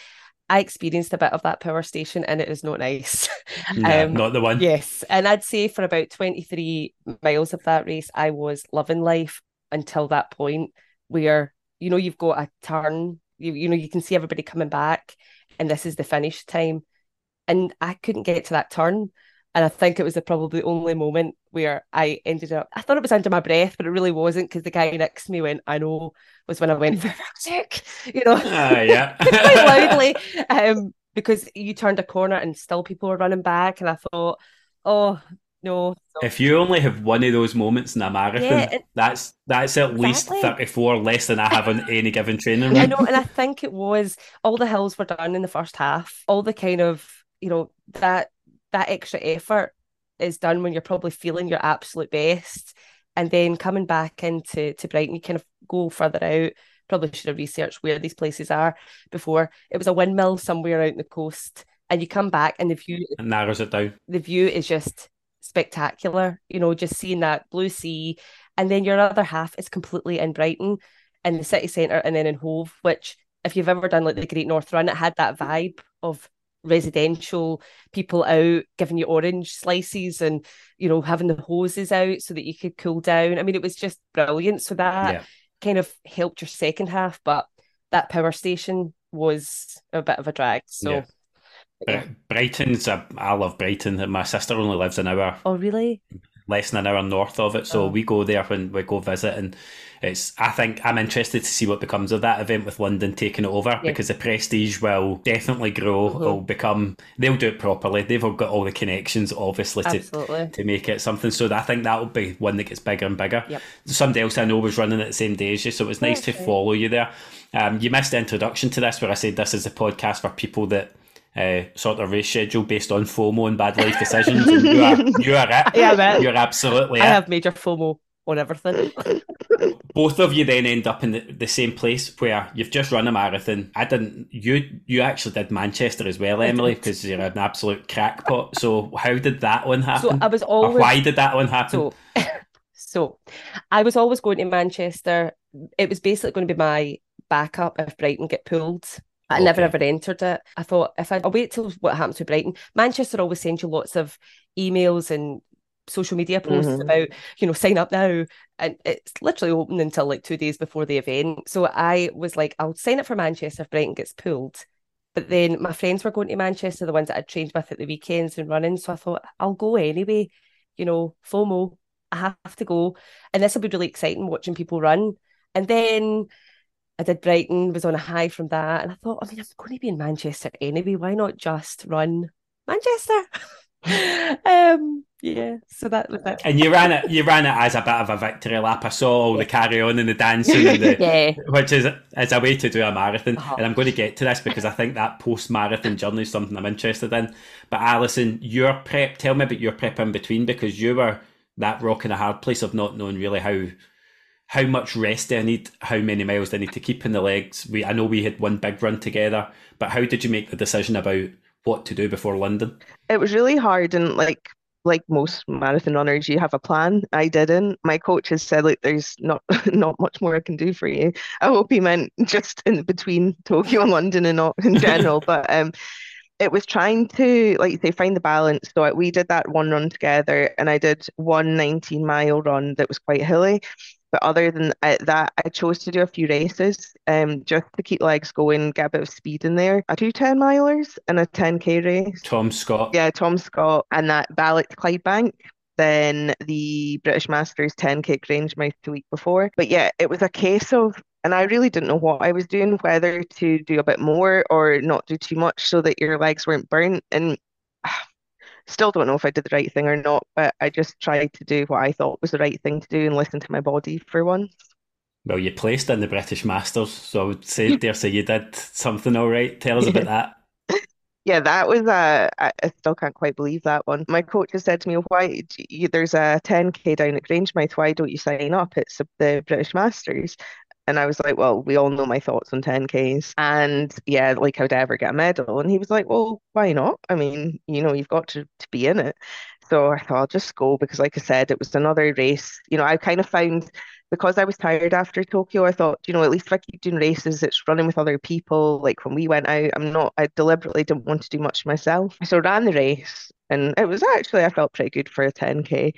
I experienced a bit of that power station and it is not nice. No, um, not the one. Yes. And I'd say for about 23 miles of that race, I was loving life until that point where, you know, you've got a turn, you, you know, you can see everybody coming back and this is the finish time. And I couldn't get to that turn. And I think it was the probably the only moment where I ended up, I thought it was under my breath, but it really wasn't because the guy next to me went, I know, was when I went, for sake, you know, uh, yeah. quite loudly. Um, because you turned a corner and still people were running back. And I thought, oh, no. If you only have one of those moments in a marathon, yeah, it, that's that's at exactly. least 34 less than I have on any given training I know, and I think it was all the hills were done in the first half. All the kind of, you know, that that extra effort is done when you're probably feeling your absolute best. And then coming back into to Brighton, you kind of go further out. Probably should have researched where these places are before. It was a windmill somewhere out in the coast. And you come back and the view narrows it down. The view is just spectacular, you know, just seeing that blue sea. And then your other half is completely in Brighton in the city centre and then in Hove, which if you've ever done like the Great North Run, it had that vibe of residential people out giving you orange slices and you know having the hoses out so that you could cool down i mean it was just brilliant so that yeah. kind of helped your second half but that power station was a bit of a drag so yeah. Yeah. Brighton's a, I love Brighton. My sister only lives an hour. Oh, really? Less than an hour north of it. So oh. we go there when we go visit, and it's I think I'm interested to see what becomes of that event with London taking it over yeah. because the prestige will definitely grow. Mm-hmm. Will become they'll do it properly. They've all got all the connections, obviously, to to make it something. So I think that will be one that gets bigger and bigger. Yep. Somebody else I know was running at the same day as you, so it was nice to follow you there. Um, you missed the introduction to this where I said this is a podcast for people that uh, sort of race schedule based on FOMO and bad life decisions. you are you are it. Yeah, You're absolutely. I it. have major FOMO on everything. both of you then end up in the, the same place where you've just run a marathon. I didn't. You you actually did Manchester as well, Emily, because you're an absolute crackpot. So how did that one happen? So I was always. Or why did that one happen? So, so I was always going to Manchester. It was basically going to be my backup if Brighton get pulled. I okay. never ever entered it. I thought if I, I'll wait till what happens with Brighton. Manchester always sends you lots of emails and social media posts mm-hmm. about, you know, sign up now. And it's literally open until like two days before the event. So I was like, I'll sign up for Manchester if Brighton gets pulled. But then my friends were going to Manchester, the ones that I'd trained with at the weekends and running. So I thought, I'll go anyway. You know, FOMO, I have to go. And this will be really exciting watching people run. And then I did Brighton, was on a high from that. And I thought, I mean, I'm going to be in Manchester anyway. Why not just run Manchester? um, yeah, so that was it. And you ran it. You ran it as a bit of a victory lap. I saw all the carry on and the dancing, and the, yeah. which is as a way to do a marathon. Uh-huh. And I'm going to get to this because I think that post marathon journey is something I'm interested in. But Alison, your prep. Tell me about your prep in between because you were that rock in a hard place of not knowing really how how much rest do I need, how many miles do I need to keep in the legs. We I know we had one big run together, but how did you make the decision about what to do before London? It was really hard and like like most marathon runners, you have a plan. I didn't. My coach has said, like, there's not not much more I can do for you. I hope he meant just in between Tokyo and London and not in general. but um, it was trying to, like you say, find the balance. So we did that one run together, and I did one 19 mile run that was quite hilly. But other than that, I chose to do a few races um, just to keep legs going, get a bit of speed in there. I do 10 milers and a 10k race. Tom Scott. Yeah, Tom Scott. And that Balloch Clydebank then the British Masters 10k Grangemouth the week before. But yeah, it was a case of, and I really didn't know what I was doing, whether to do a bit more or not do too much so that your legs weren't burnt. And Still don't know if I did the right thing or not, but I just tried to do what I thought was the right thing to do and listen to my body for once. Well, you placed in the British Masters, so I would say, dare say, you did something all right. Tell us about that. Yeah, that was a. I still can't quite believe that one. My coach has said to me, "Why you, there's a 10k down at Grangemouth? Why don't you sign up? It's the British Masters." And I was like, well, we all know my thoughts on 10Ks. And yeah, like, how'd I ever get a medal? And he was like, well, why not? I mean, you know, you've got to, to be in it. So I thought I'll just go because, like I said, it was another race. You know, I kind of found because I was tired after Tokyo, I thought, you know, at least if I keep doing races, it's running with other people. Like when we went out, I'm not, I deliberately didn't want to do much myself. So I ran the race and it was actually, I felt pretty good for a 10K.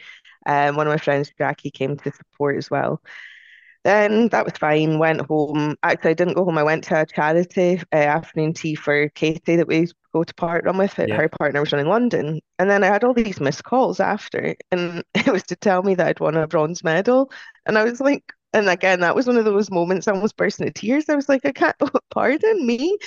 Um, one of my friends, Jackie, came to support as well. Then that was fine. Went home. Actually, I didn't go home. I went to a charity uh, afternoon tea for Katie that we go to Parkrun with. Yeah. Her partner was running London, and then I had all these missed calls after, and it was to tell me that I'd won a bronze medal, and I was like, and again, that was one of those moments I almost burst into tears. I was like, I can't, pardon me,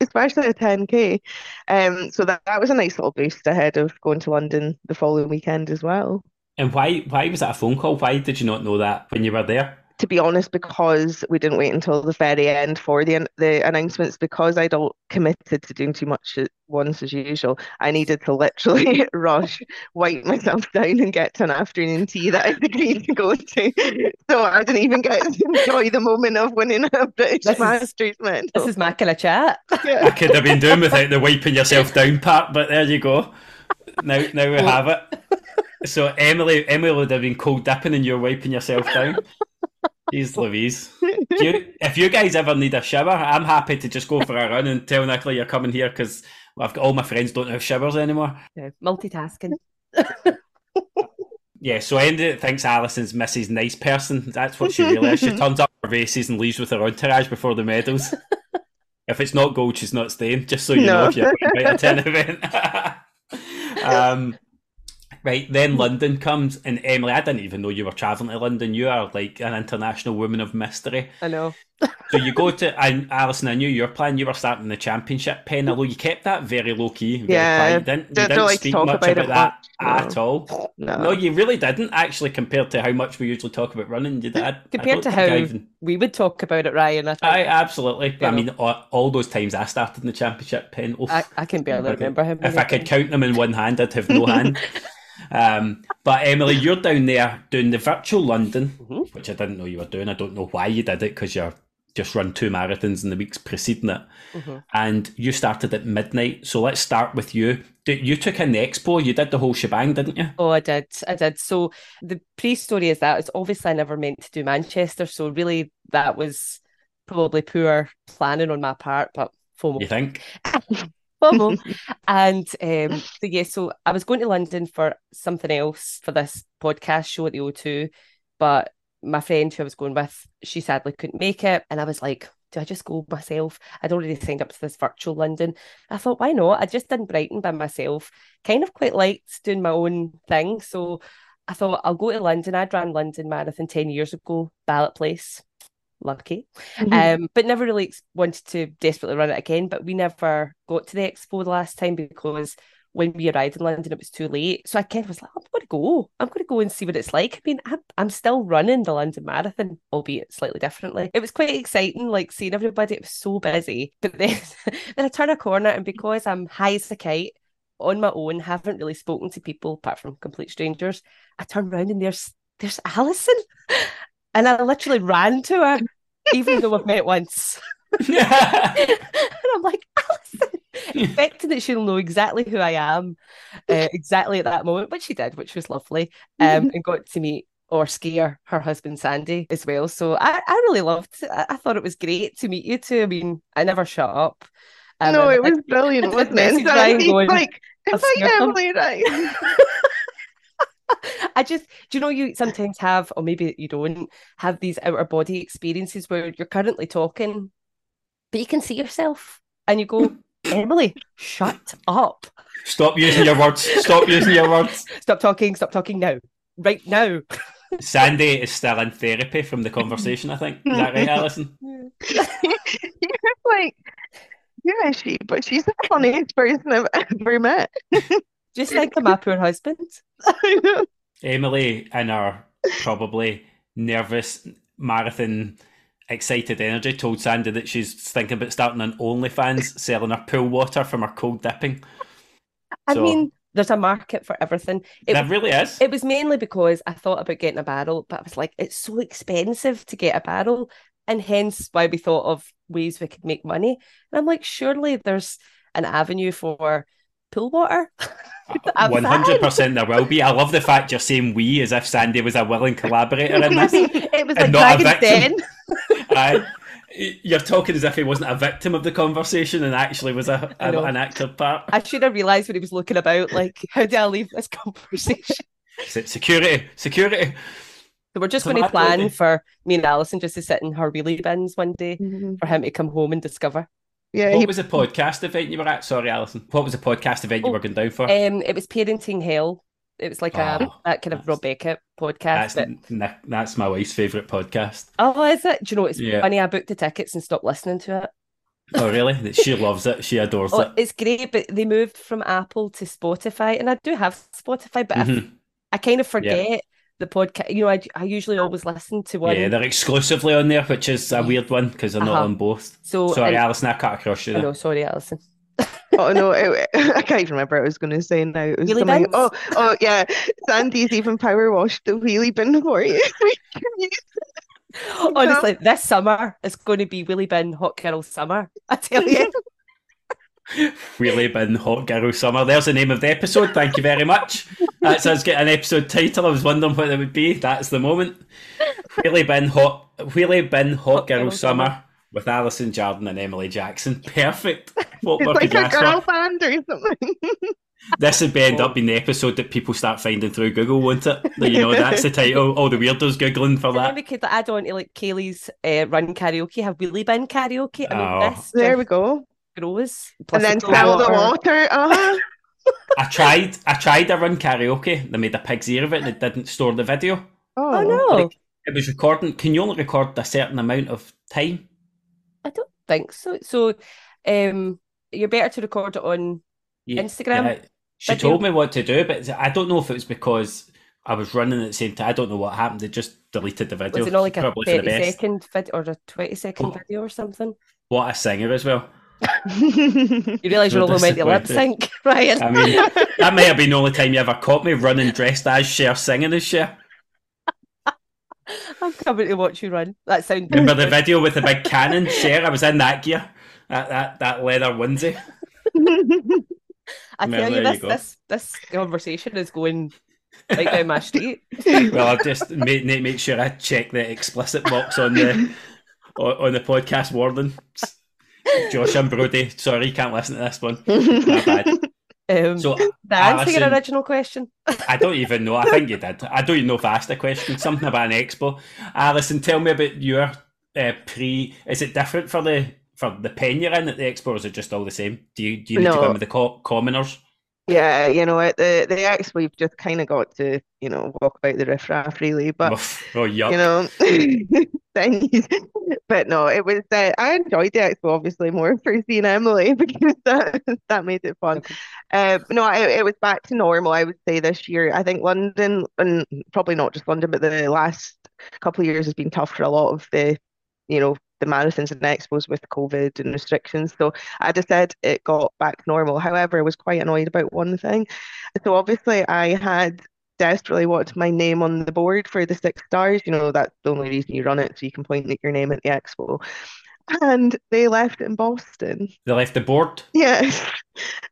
especially a 10k. Um, so that, that was a nice little boost ahead of going to London the following weekend as well. And why why was that a phone call? Why did you not know that when you were there? To be honest, because we didn't wait until the very end for the the announcements, because I'd all committed to doing too much at once as usual, I needed to literally rush, wipe myself down, and get to an afternoon tea that I agreed to go to. So I didn't even get to enjoy the moment of winning a British this Masters is, medal. This is my kind of chat. Yeah. I could have been doing without the wiping yourself down part, but there you go. Now, now we have it. So Emily, Emily would have been cold dipping, and you're wiping yourself down. Jeez Louise. You, if you guys ever need a shower, I'm happy to just go for a run and tell Nicola you're coming here because I've got all my friends don't have showers anymore. Yeah, multitasking. yeah, so Andy thinks Alison's Mrs. Nice Person. That's what she really is. She turns up her races and leaves with her entourage before the medals. if it's not gold, she's not staying, just so you no. know if you're going to an event. um, Right, then London comes, and Emily, I didn't even know you were travelling to London. You are like an international woman of mystery. I know. so you go to, and Alison, I knew your plan. You were starting the championship pen, although you kept that very low key. Very yeah, quiet. You didn't, you didn't really speak much about, about that much. at all. No. no. you really didn't actually, compared to how much we usually talk about running. You did. compared to how even... we would talk about it, Ryan. I, I absolutely. I mean, all, all, those times I started in the championship pen. Oof, I, I, can barely remember him. If I could count them in one hand, I'd have no hand. Um, but Emily, you're down there doing the virtual London, mm-hmm. which I didn't know you were doing. I don't know why you did it because you're just run two marathons in the weeks preceding it. Mm-hmm. And you started at midnight. So let's start with you. You took in the expo, you did the whole shebang, didn't you? Oh, I did. I did. So the pre story is that it's obviously I never meant to do Manchester. So really, that was probably poor planning on my part, but FOMO. You think? FOMO. and um, so, yeah, so I was going to London for something else for this podcast show at the O2, but my friend who I was going with, she sadly couldn't make it. And I was like, do I just go myself? I'd already signed up to this virtual London. I thought, why not? I just did Brighton by myself. Kind of quite liked doing my own thing. So I thought I'll go to London. I'd ran London Marathon 10 years ago, Ballot Place. Lucky. Mm-hmm. Um, but never really wanted to desperately run it again. But we never got to the expo the last time because when we arrived in London, it was too late. So I kind of was like, I'm going to go. I'm going to go and see what it's like. I mean, I'm, I'm still running the London Marathon, albeit slightly differently. It was quite exciting, like seeing everybody. It was so busy. But then, then I turn a corner, and because I'm high as a kite on my own, haven't really spoken to people apart from complete strangers, I turn around and there's there's Alison. And I literally ran to her, even though we've met once. and I'm like, Alison, expecting that she'll know exactly who I am, uh, exactly at that moment, but she did, which was lovely, um, and got to meet or scare her husband Sandy as well. So I, I really loved it. I, I thought it was great to meet you two. I mean, I never shut up. Um, no, it was brilliant, wasn't it? Like, invite Emily, right? I just, do you know, you sometimes have, or maybe you don't, have these outer body experiences where you're currently talking, but you can see yourself and you go, Emily, shut up. Stop using your words. Stop using your words. Stop talking. Stop talking now. Right now. Sandy is still in therapy from the conversation, I think. Is that right, Alison? You're like, yeah, she, but she's the funniest person I've ever met. Just think of my poor husband. Emily, and our probably nervous marathon excited energy told Sandy that she's thinking about starting an OnlyFans, selling her pool water from her cold dipping. I so, mean, there's a market for everything. It, that really is. It was mainly because I thought about getting a barrel, but I was like, it's so expensive to get a barrel, and hence why we thought of ways we could make money. And I'm like, surely there's an avenue for pool water. One hundred percent, there will be. I love the fact you're saying "we" as if Sandy was a willing collaborator in this. it was like Dragon's Den. Aye. You're talking as if he wasn't a victim of the conversation and actually was a, a an active part. I should have realised when he was looking about, like, how do I leave this conversation? Security, security. So we're just going to plan for me and Alison just to sit in her wheelie bins one day mm-hmm. for him to come home and discover. Yeah. What he... was the podcast event you were at? Sorry, Alison. What was the podcast event oh, you were going down for? Um, it was Parenting Hell. It was like oh, a that kind of Rob Beckett podcast. That's, but... that's my wife's favourite podcast. Oh, is it? Do you know it's yeah. funny? I booked the tickets and stopped listening to it. Oh, really? She loves it. She adores oh, it. It's great, but they moved from Apple to Spotify, and I do have Spotify, but mm-hmm. I, I, kind of forget yeah. The podcast. You know, I, I usually always listen to one. Yeah, they're exclusively on there, which is a weird one because they're uh-huh. not on both. So sorry, and, Alison, I cut across you. No, sorry, Alison oh no, it, I can't even remember what I was going to say now. It was something, oh, oh yeah, Sandy's even power washed the wheelie bin for you. Honestly, this summer is going to be wheelie bin hot girl summer. I tell you. Wheelie bin hot girl summer. There's the name of the episode. Thank you very much. That's us get an episode title. I was wondering what it would be. That's the moment. Wheelie bin hot. Wheelie bin hot, hot girl, girl summer. summer with Alison Jardine and Emily Jackson. Perfect. What it's like a girl band or something. this would be end up being the episode that people start finding through Google, won't it? You know, that's the title. All the weirdos googling for that. And then we could add on to like Kayleigh's uh, run karaoke, have wheelie bin karaoke. I mean, oh. this there we go. Grows. And then sell the water. Uh-huh. I tried. I tried a run karaoke. They made a pig's ear of it, and it didn't store the video. Oh, oh no! Like, it was recording. Can you only record a certain amount of time? I don't think so. So, um, you're better to record it on yeah, Instagram. Yeah. She told me what to do, but I don't know if it was because I was running at the same time. I don't know what happened. They just deleted the video. Was it not like Probably a 30 second video or a 20 second oh, video or something? What a singer as well. You realise you're all meant to lip sync, Ryan. I mean, that may have been the only time you ever caught me running dressed as Cher singing as Cher. I'm coming to watch you run. That sounds. Remember the video with the big cannon? Cher. I was in that gear. That that that leather onesie. I tell you, this, you this this conversation is going right down my street. well, I've just made make sure I check the explicit box on the on the podcast warden. Josh and Brody, sorry, can't listen to this one. Um, so, the answer your original question? I don't even know. I think you did. I don't even know if I asked a question. Something about an expo. Alison, tell me about your uh, pre. Is it different for the for the pen you're in at the expo? Or is it just all the same? Do you do you need no. to go in with the co- commoners? Yeah, you know, at the the X we've just kind of got to, you know, walk about the riffraff really, but oh, yuck. you know, things. But no, it was. Uh, I enjoyed the expo obviously more for seeing Emily because that that made it fun. Uh, no, it, it was back to normal. I would say this year. I think London, and probably not just London, but the last couple of years has been tough for a lot of the, you know, the marathons and expos with COVID and restrictions. So I just said it got back normal. However, I was quite annoyed about one thing. So obviously I had desperately wanted my name on the board for the six stars. You know, that's the only reason you run it, so you can point at your name at the expo. And they left in Boston. They left the board? Yes.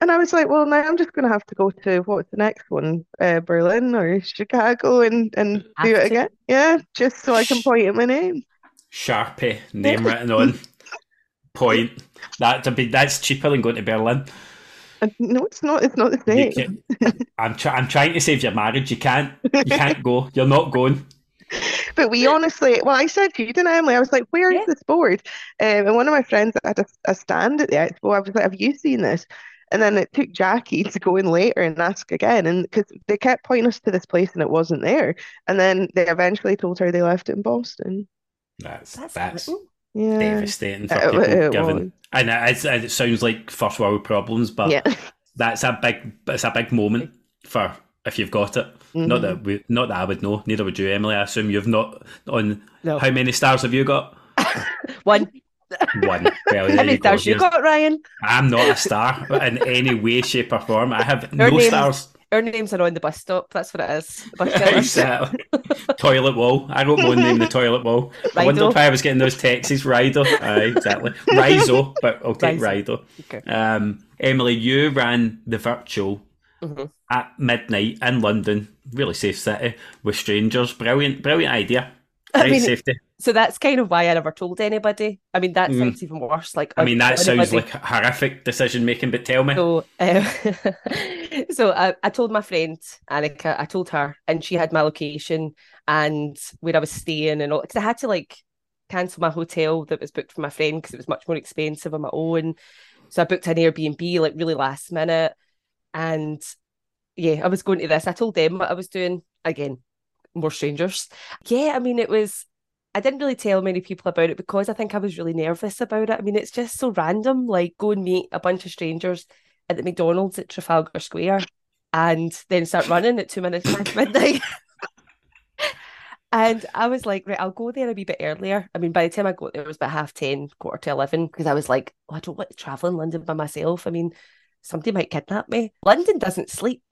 And I was like, well, now I'm just going to have to go to what's the next one? Uh, Berlin or Chicago and, and do it again. Yeah, just so I can point at my name. Sharpie name written on point. That's a big. That's cheaper than going to Berlin. Uh, no, it's not. It's not the same. I'm trying. I'm trying to save your marriage. You can't. You can't go. You're not going. But we honestly, well, I said to you, didn't I, Emily? I was like, "Where is yeah. this board?" Um, and one of my friends had a, a stand at the expo. I was like, "Have you seen this?" And then it took Jackie to go in later and ask again, and because they kept pointing us to this place and it wasn't there, and then they eventually told her they left it in Boston. That's that's, that's yeah. devastating for people. It, given and it, it, sounds like first world problems, but yeah. that's a big it's a big moment for if you've got it. Mm-hmm. Not that we, not that I would know. Neither would you, Emily. I assume you've not on. No. How many stars have you got? One. One. Well, How many you stars go. you got, Ryan? I'm not a star in any way, shape, or form. I have no stars. Our names are on the bus stop. That's what it is. exactly. toilet wall. I wrote one name the toilet wall. Rido. I wondered why I was getting those texts. Rido. Aye, exactly. Rizo, but I'll take Rido. Okay. Um, Emily, you ran the virtual mm-hmm. at midnight in London, really safe city, with strangers. Brilliant, brilliant idea. Great I mean, safety. So that's kind of why I never told anybody. I mean, that mm. sounds even worse. Like, I mean, that anybody. sounds like horrific decision making. But tell me. So, um, so I, I told my friend Annika. I told her, and she had my location and where I was staying and all. Because I had to like cancel my hotel that was booked for my friend because it was much more expensive on my own. So I booked an Airbnb like really last minute, and yeah, I was going to this. I told them what I was doing again more strangers. Yeah, I mean, it was. I didn't really tell many people about it because I think I was really nervous about it. I mean, it's just so random. Like, go and meet a bunch of strangers at the McDonald's at Trafalgar Square and then start running at two minutes past midnight. and I was like, right, I'll go there a wee bit earlier. I mean, by the time I got there, it was about half 10, quarter to 11, because I was like, oh, I don't want to travel in London by myself. I mean, somebody might kidnap me. London doesn't sleep.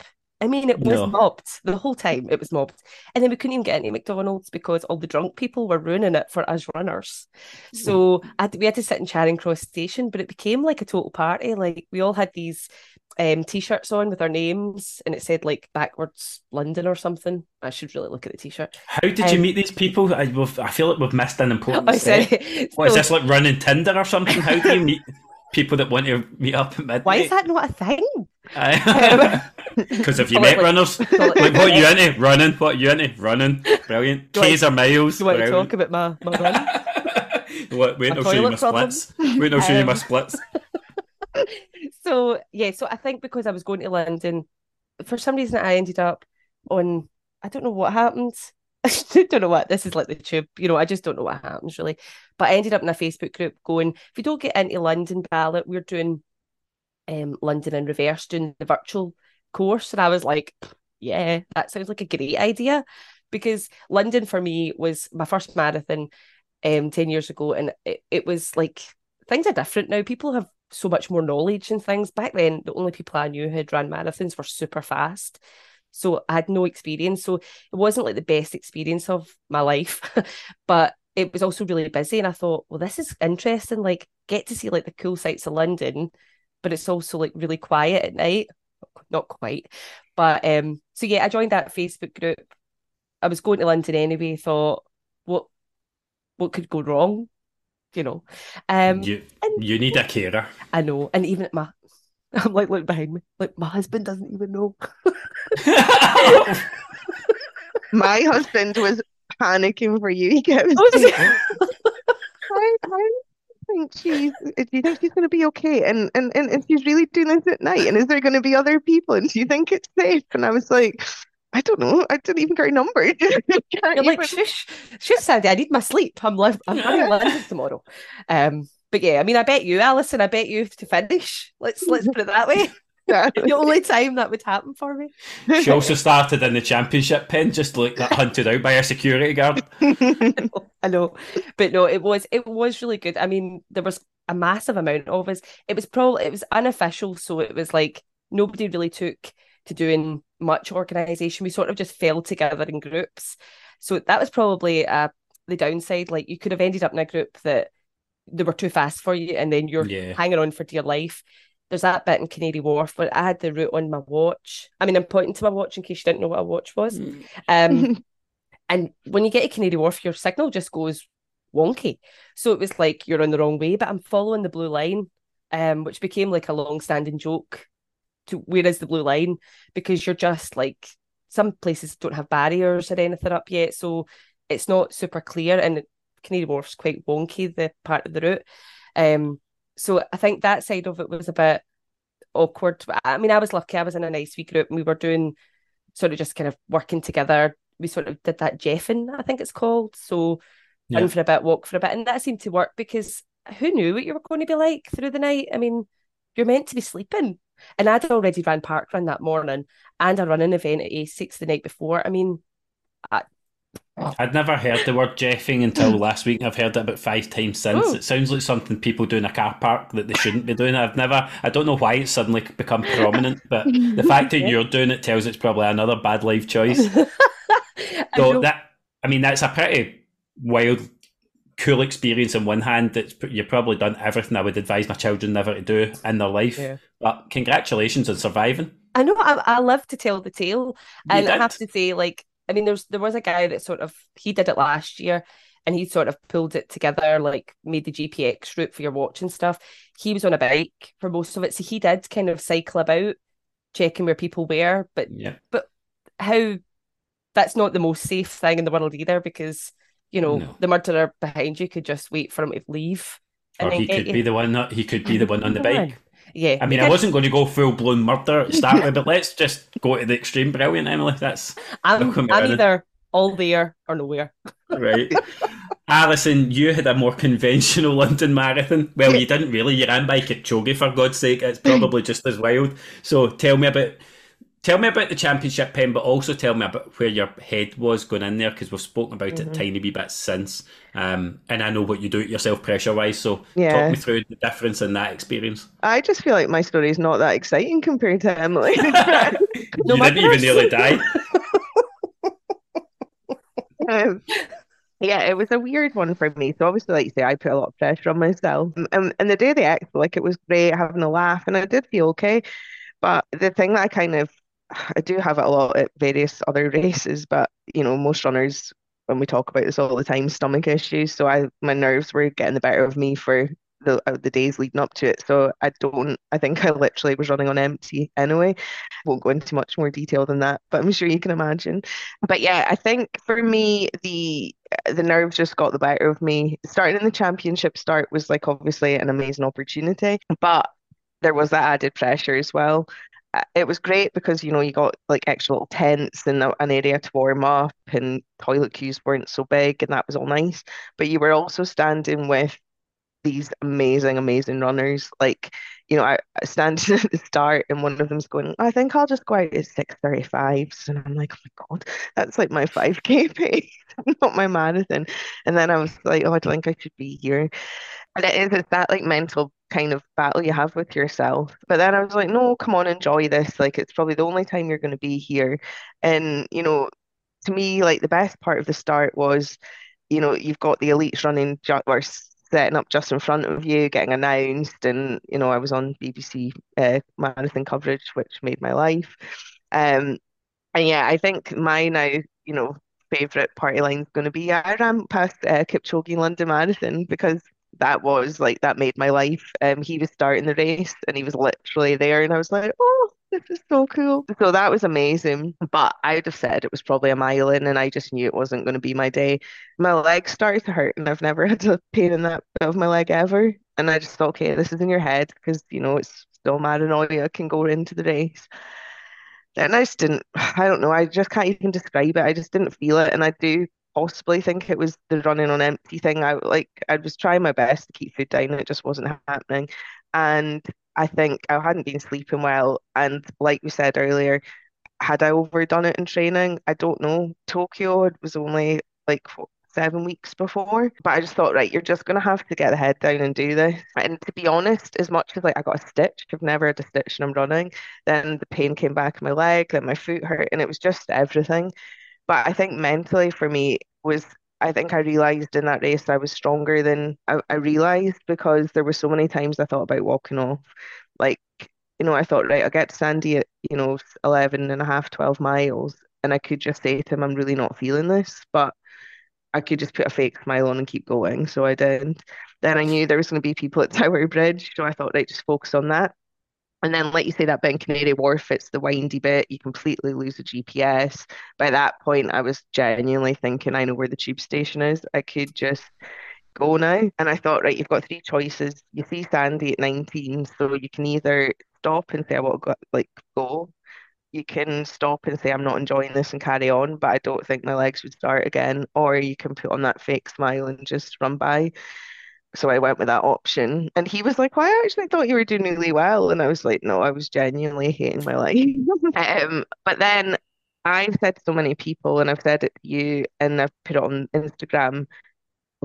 I mean, it was no. mobbed the whole time. It was mobbed, and then we couldn't even get any McDonald's because all the drunk people were ruining it for us runners. So had, we had to sit in Charing Cross Station, but it became like a total party. Like we all had these um, t-shirts on with our names, and it said like backwards London or something. I should really look at the t-shirt. How did um, you meet these people? I, I feel like we've missed an important. Oh, step. What so, is this like running Tinder or something? How do you meet? people that want to meet up at midnight. Why is that not a thing? Because if you met like, runners, like, like what you into? Running. What you into? Running. Brilliant. K's or miles. Do you want to talk about my, my run? what, wait until show you my splits. Wait until show you my um, splits. so yeah, so I think because I was going to London, for some reason I ended up on I don't know what happened. I don't know what this is like the tube, you know. I just don't know what happens really. But I ended up in a Facebook group going, if you don't get into London ballot, we're doing um, London in reverse, doing the virtual course. And I was like, yeah, that sounds like a great idea. Because London for me was my first marathon um 10 years ago. And it, it was like things are different now. People have so much more knowledge and things. Back then, the only people I knew who had run marathons were super fast. So I had no experience. So it wasn't like the best experience of my life, but it was also really busy. And I thought, well, this is interesting. Like, get to see like the cool sights of London, but it's also like really quiet at night. Not quite. But um, so yeah, I joined that Facebook group. I was going to London anyway, thought, what what could go wrong? You know. Um you, and, you need a carer. I know. And even at my I'm like look behind me. Like my husband doesn't even know. my husband was panicking for you. He kept oh, saying, how, how think she's do you think she's going to be okay and, and and and she's really doing this at night and is there going to be other people and do you think it's safe and i was like I don't know. I didn't even get a number. You're like, shush, shush, Sandy. I need my sleep. I'm live. I'm running London tomorrow. Um, but yeah, I mean, I bet you, Alison. I bet you to finish. Let's let's put it that way. The only time that would happen for me. She also started in the championship pen, just like that hunted out by a security guard. I, know, I know, but no, it was it was really good. I mean, there was a massive amount of us. It was probably it was unofficial, so it was like nobody really took to doing much organisation. We sort of just fell together in groups. So that was probably uh, the downside. Like you could have ended up in a group that they were too fast for you, and then you're yeah. hanging on for dear life there's that bit in Canary Wharf where I had the route on my watch. I mean, I'm pointing to my watch in case you didn't know what a watch was. Mm. Um, and when you get to Canary Wharf, your signal just goes wonky. So it was like you're on the wrong way, but I'm following the blue line, um, which became like a long standing joke to where is the blue line? Because you're just like some places don't have barriers or anything up yet. So it's not super clear and Canary Wharf's quite wonky, the part of the route. Um, so I think that side of it was a bit awkward. I mean, I was lucky. I was in a nice wee group and we were doing sort of just kind of working together. We sort of did that Jeffing, I think it's called. So yeah. run for a bit, walk for a bit. And that seemed to work because who knew what you were going to be like through the night? I mean, you're meant to be sleeping. And I'd already ran Parkrun that morning and a running event at A6 the night before. I mean, I, Oh. I'd never heard the word jeffing until last week. I've heard it about five times since. Oh. It sounds like something people do in a car park that they shouldn't be doing. I've never, I don't know why it's suddenly become prominent, but the fact that you're doing it tells it's probably another bad life choice. so that, I mean, that's a pretty wild, cool experience on one hand. That you've probably done everything I would advise my children never to do in their life. Yeah. But congratulations on surviving. I know. I, I love to tell the tale, and I have to say, like I mean, there's there was a guy that sort of he did it last year, and he sort of pulled it together, like made the GPX route for your watch and stuff. He was on a bike for most of it, so he did kind of cycle about, checking where people were. But yeah, but how that's not the most safe thing in the world either, because you know no. the murderer behind you could just wait for him to leave. Or he could be the one that he could be the one on the bike. Yeah. I mean, I wasn't going to go full blown murder to start with, but let's just go to the extreme. Brilliant, Emily. That's I'm, I'm either all there or nowhere. Right. Alison, you had a more conventional London marathon. Well, you didn't really. You ran by Kipchoge, for God's sake. It's probably just as wild. So tell me about Tell me about the championship pen, but also tell me about where your head was going in there because we've spoken about mm-hmm. it tiny wee bit since. Um, and I know what you do it yourself pressure wise. So yeah. talk me through the difference in that experience. I just feel like my story is not that exciting compared to Emily. no, you didn't even nearly die. um, yeah, it was a weird one for me. So obviously, like you say, I put a lot of pressure on myself. And, and the day of the X, like it was great having a laugh, and I did feel okay. But the thing that I kind of I do have it a lot at various other races, but you know, most runners when we talk about this all the time, stomach issues. So I my nerves were getting the better of me for the uh, the days leading up to it. So I don't. I think I literally was running on empty anyway. Won't go into much more detail than that, but I'm sure you can imagine. But yeah, I think for me the the nerves just got the better of me. Starting in the championship start was like obviously an amazing opportunity, but there was that added pressure as well. It was great because you know you got like extra little tents and an area to warm up and toilet queues weren't so big and that was all nice. But you were also standing with these amazing amazing runners. Like you know I, I stand at the start and one of them's going I think I'll just go out at 635s and I'm like oh my god that's like my 5k pace not my marathon. And then I was like oh I don't think I should be here and it is it's that like mental kind of battle you have with yourself. But then I was like, no, come on, enjoy this. Like it's probably the only time you're going to be here. And, you know, to me, like the best part of the start was, you know, you've got the elites running ju- or setting up just in front of you, getting announced. And, you know, I was on BBC uh, marathon coverage, which made my life. Um, and yeah, I think my now, you know, favorite party line is going to be I ran past uh, Kipchoge London Marathon because that was like that made my life. Um, he was starting the race and he was literally there, and I was like, oh, this is so cool. So that was amazing. But I would have said it was probably a mile in, and I just knew it wasn't going to be my day. My leg started to hurt, and I've never had a pain in that of my leg ever. And I just thought, okay, this is in your head because you know it's still Maranoia can go into the race. And I just didn't, I don't know, I just can't even describe it. I just didn't feel it. And I do possibly think it was the running on empty thing. I like I was trying my best to keep food down and it just wasn't happening. And I think I hadn't been sleeping well. And like we said earlier, had I overdone it in training? I don't know. Tokyo was only like seven weeks before. But I just thought, right, you're just gonna have to get the head down and do this. And to be honest, as much as like I got a stitch, I've never had a stitch and I'm running, then the pain came back in my leg, then my foot hurt, and it was just everything. But I think mentally for me was I think I realized in that race I was stronger than I, I realized because there were so many times I thought about walking off. Like, you know, I thought, right, I'll get to Sandy at, you know, 11 and a half, 12 miles. And I could just say to him, I'm really not feeling this. But I could just put a fake smile on and keep going. So I did. Then I knew there was going to be people at Tower Bridge. So I thought, right, just focus on that. And then, like you say, that bit in Canary Wharf, it's the windy bit. You completely lose the GPS. By that point, I was genuinely thinking, I know where the tube station is. I could just go now. And I thought, right, you've got three choices. You see Sandy at 19, so you can either stop and say, I want to go, like go. You can stop and say, I'm not enjoying this and carry on, but I don't think my legs would start again. Or you can put on that fake smile and just run by so I went with that option. And he was like, Well, I actually thought you were doing really well. And I was like, No, I was genuinely hating my life. um, but then I've said to so many people, and I've said it to you, and I've put it on Instagram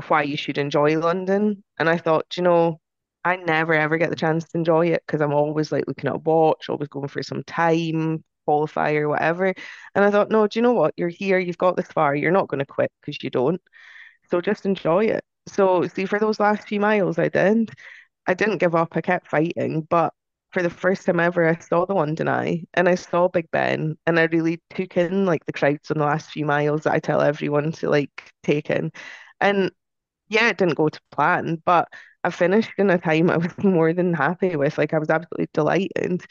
why you should enjoy London. And I thought, you know, I never ever get the chance to enjoy it because I'm always like looking at a watch, always going for some time, qualifier, whatever. And I thought, no, do you know what? You're here, you've got this far, you're not going to quit because you don't. So just enjoy it. So see, for those last few miles, I did. I didn't give up. I kept fighting, but for the first time ever, I saw the London Eye and I saw Big Ben, and I really took in like the crowds on the last few miles that I tell everyone to like take in. And yeah, it didn't go to plan, but I finished in a time I was more than happy with. Like I was absolutely delighted.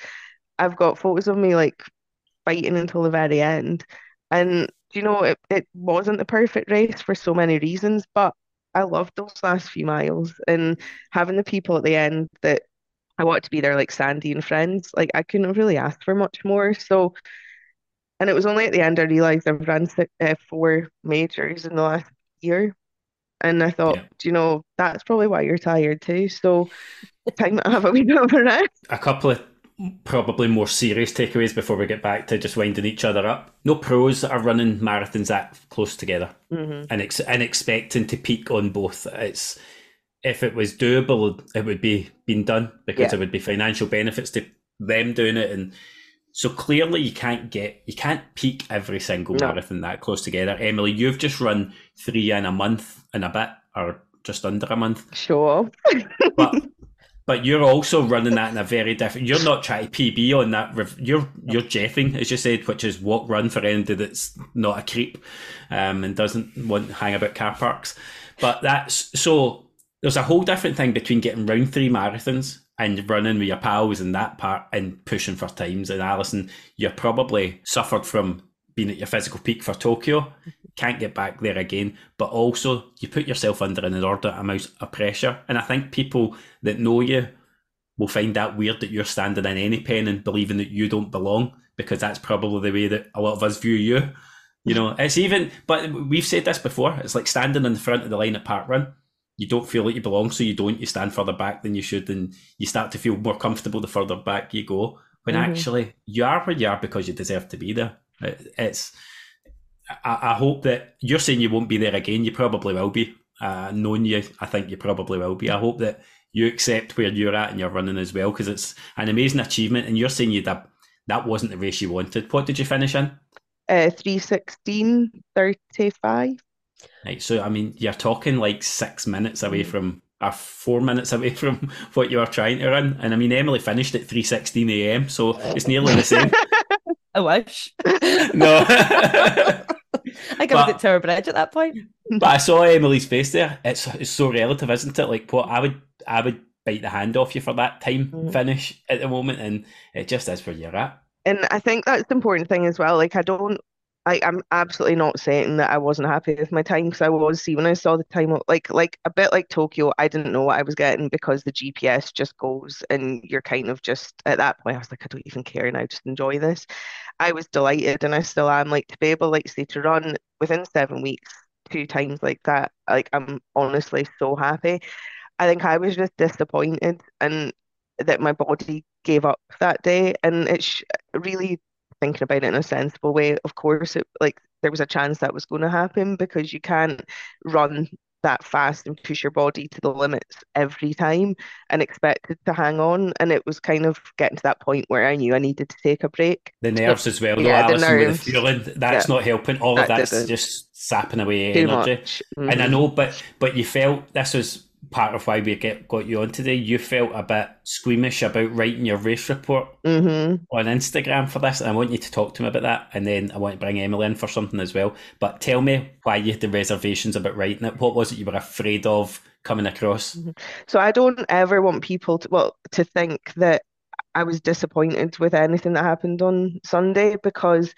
I've got photos of me like fighting until the very end. And you know, it, it wasn't the perfect race for so many reasons, but I loved those last few miles and having the people at the end that I want to be there, like Sandy and friends. Like I couldn't have really asked for much more. So, and it was only at the end I realized I've run uh, four majors in the last year, and I thought, yeah. you know, that's probably why you're tired too. So, time to have a wee bit of a rest. A couple of probably more serious takeaways before we get back to just winding each other up. No pros are running marathons that close together mm-hmm. and ex- and expecting to peak on both. It's if it was doable, it would be being done because yeah. there would be financial benefits to them doing it, and so clearly you can't get you can't peak every single no. marathon that close together. Emily, you've just run three in a month and a bit, or just under a month. Sure, but but you're also running that in a very different. You're not trying to PB on that. You're you're jeffing, as you said, which is walk run for anybody that's not a creep, um, and doesn't want to hang about car parks. But that's so. There's a whole different thing between getting round three marathons and running with your pals and that part and pushing for times. And Alison, you probably suffered from being at your physical peak for Tokyo can't get back there again. But also, you put yourself under an inordinate amount of pressure. And I think people that know you will find that weird that you're standing in any pen and believing that you don't belong, because that's probably the way that a lot of us view you. You know, it's even, but we've said this before. It's like standing in the front of the line at Parkrun. You don't feel like you belong, so you don't. You stand further back than you should, and you start to feel more comfortable the further back you go. When mm-hmm. actually you are where you are because you deserve to be there. It's I, I, hope that you're saying you won't be there again. You probably will be. Uh, knowing you, I think you probably will be. I hope that you accept where you're at and you're running as well because it's an amazing achievement. And you're saying you that that wasn't the race you wanted. What did you finish in? Uh, 316.35. Right. So, I mean, you're talking like six minutes away mm. from, or four minutes away from what you were trying to run. And I mean, Emily finished at 3.16 a.m. So it's nearly the same. I wish. no. I got it to her bridge at that point. but I saw Emily's face there. It's it's so relative, isn't it? Like what I would I would bite the hand off you for that time mm. finish at the moment, and it just is where you're at. And I think that's the important thing as well. Like I don't I, I'm absolutely not saying that I wasn't happy with my time because I was. See, when I saw the time, like like a bit like Tokyo, I didn't know what I was getting because the GPS just goes and you're kind of just at that point. I was like, I don't even care, and I just enjoy this. I was delighted, and I still am. Like to be able, like say, to run within seven weeks two times like that. Like I'm honestly so happy. I think I was just disappointed and that my body gave up that day, and it's really thinking about it in a sensible way, of course, it like there was a chance that was going to happen because you can't run that fast and push your body to the limits every time and expected to hang on. And it was kind of getting to that point where I knew I needed to take a break. The nerves as well, though, yeah, Alison, the nerves, with the feeling that's yeah, not helping. All of that's just sapping away energy. Mm-hmm. And I mm-hmm. know, but but you felt this was part of why we get got you on today. You felt a bit squeamish about writing your race report mm-hmm. on Instagram for this, and I want you to talk to me about that. And then I want to bring Emily in for something as well. But tell me why you had the reservations about writing it. What was it you were afraid of coming across? Mm-hmm. So I don't ever want people to well to think that I was disappointed with anything that happened on Sunday because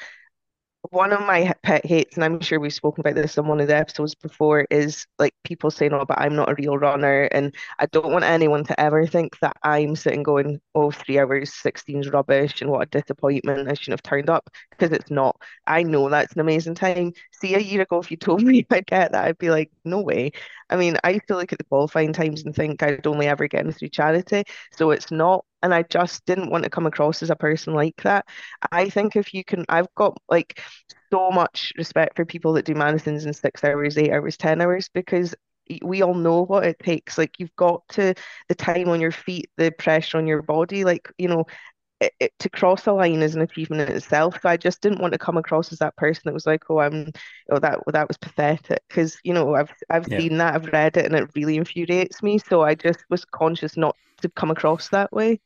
one of my pet hates, and I'm sure we've spoken about this on one of the episodes before, is like people saying, "Oh, but I'm not a real runner," and I don't want anyone to ever think that I'm sitting going, "Oh, three hours, 16's rubbish," and what a disappointment! I shouldn't have turned up because it's not. I know that's an amazing time. See, a year ago, if you told me I'd get that, I'd be like, "No way." I mean, I used to look at the qualifying times and think I'd only ever get in through charity, so it's not and I just didn't want to come across as a person like that. I think if you can, I've got like so much respect for people that do marathons in six hours, eight hours, 10 hours, because we all know what it takes. Like you've got to, the time on your feet, the pressure on your body, like, you know, it, it, to cross a line is an achievement in itself. So I just didn't want to come across as that person that was like, "Oh, I'm, oh that that was pathetic," because you know I've I've yeah. seen that, I've read it, and it really infuriates me. So I just was conscious not to come across that way.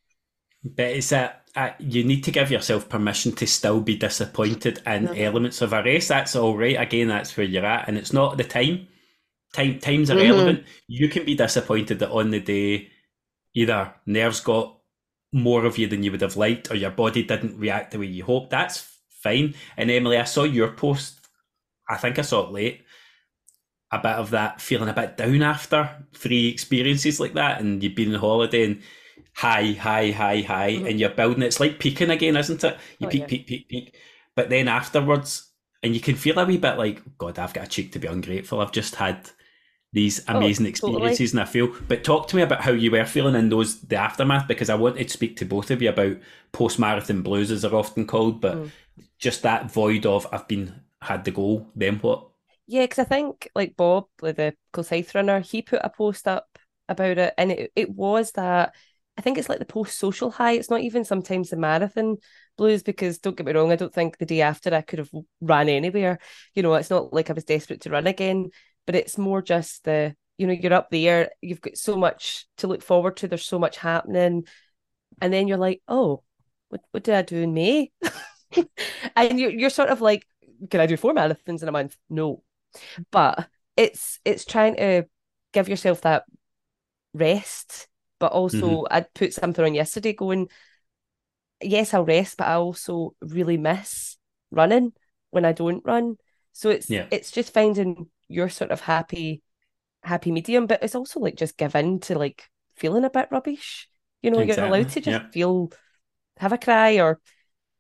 But it's a, a you need to give yourself permission to still be disappointed in mm-hmm. elements of a race. That's all right. Again, that's where you're at, and it's not the time. Time time's irrelevant. Mm-hmm. You can be disappointed that on the day either nerves got more of you than you would have liked, or your body didn't react the way you hoped. That's fine. And Emily, I saw your post. I think I saw it late. A bit of that feeling a bit down after three experiences like that, and you've been on holiday and high, high, high, high, mm-hmm. and you're building. It's like peaking again, isn't it? You oh, peak, yeah. peak, peak, peak, but then afterwards, and you can feel a wee bit like, God, I've got a cheek to be ungrateful. I've just had these oh, amazing oh, experiences, totally. and I feel. But talk to me about how you were feeling in those the aftermath, because I wanted to speak to both of you about post marathon blues, as they're often called, but mm. just that void of I've been had the goal, then what? Yeah, because I think like Bob, like the Kilsyth runner, he put a post up about it, and it, it was that I think it's like the post social high. It's not even sometimes the marathon blues because don't get me wrong, I don't think the day after I could have ran anywhere. You know, it's not like I was desperate to run again, but it's more just the, you know, you're up there, you've got so much to look forward to, there's so much happening. And then you're like, oh, what, what did I do in May? and you're, you're sort of like, can I do four marathons in a month? No. But it's it's trying to give yourself that rest but also, mm-hmm. I'd put something on yesterday going, yes, I'll rest, but I also really miss running when I don't run. So it's yeah. it's just finding your sort of happy happy medium, but it's also like just give in to like feeling a bit rubbish. You know, exactly. you're allowed to just yeah. feel have a cry or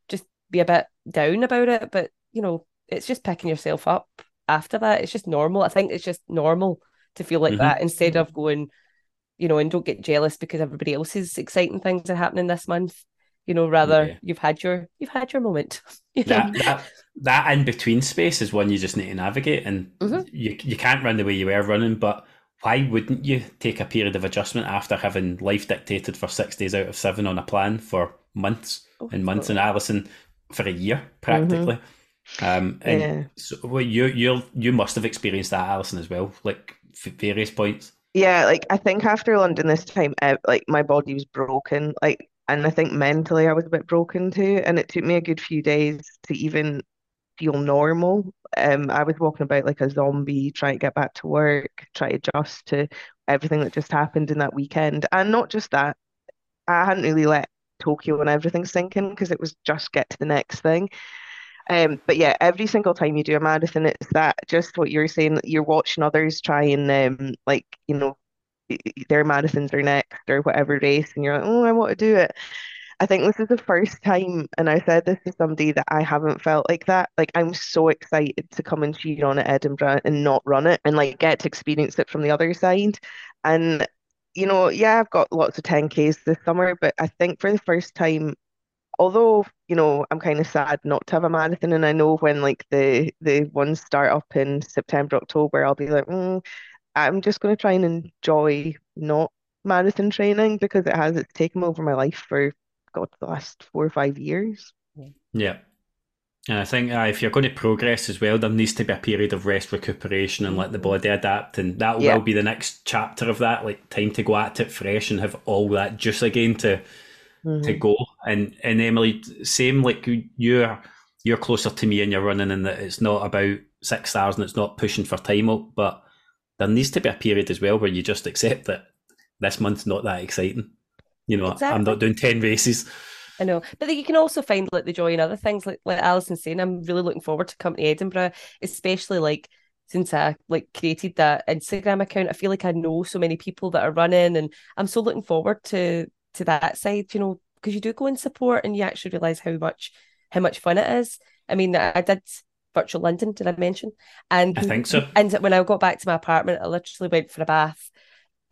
just be a bit down about it. But you know, it's just picking yourself up after that. It's just normal. I think it's just normal to feel like mm-hmm. that instead of going, you know, and don't get jealous because everybody else's exciting things are happening this month. You know, rather yeah. you've had your you've had your moment. You that, that that in between space is one you just need to navigate, and mm-hmm. you you can't run the way you were running, but why wouldn't you take a period of adjustment after having life dictated for six days out of seven on a plan for months oh, and months, and Alison for a year practically? Mm-hmm. Um, and yeah. so well, you you you must have experienced that, Alison, as well, like various points. Yeah, like I think after London this time, like my body was broken, like, and I think mentally I was a bit broken too, and it took me a good few days to even feel normal. Um, I was walking about like a zombie, trying to get back to work, try to adjust to everything that just happened in that weekend. And not just that, I hadn't really let Tokyo and everything sink in because it was just get to the next thing. Um, but yeah, every single time you do a marathon, it's that just what you're saying. You're watching others try and um, like you know their marathons are next or whatever race, and you're like, oh, I want to do it. I think this is the first time, and I said this to somebody that I haven't felt like that. Like I'm so excited to come and cheer on at Edinburgh and not run it and like get to experience it from the other side. And you know, yeah, I've got lots of 10Ks this summer, but I think for the first time, although, you know, I'm kind of sad not to have a marathon, and I know when like the the ones start up in September, October, I'll be like, mm, I'm just going to try and enjoy not marathon training because it has it's taken over my life for God, the last four or five years. Yeah. And I think uh, if you're going to progress as well, there needs to be a period of rest, recuperation, and let the body adapt. And that yeah. will be the next chapter of that. Like time to go at it fresh and have all that juice again to mm-hmm. to go. And and Emily, same like you're you're closer to me and you're running, and that it's not about six stars and it's not pushing for time up, but there needs to be a period as well where you just accept that this month's not that exciting. You know, exactly. I'm not doing 10 races. I know, but you can also find like the joy in other things. Like like Alison saying, I'm really looking forward to coming to Edinburgh, especially like since I like created that Instagram account. I feel like I know so many people that are running, and I'm so looking forward to to that side. You know, because you do go and support, and you actually realize how much how much fun it is. I mean, I did virtual London. Did I mention? And I think so. And when I got back to my apartment, I literally went for a bath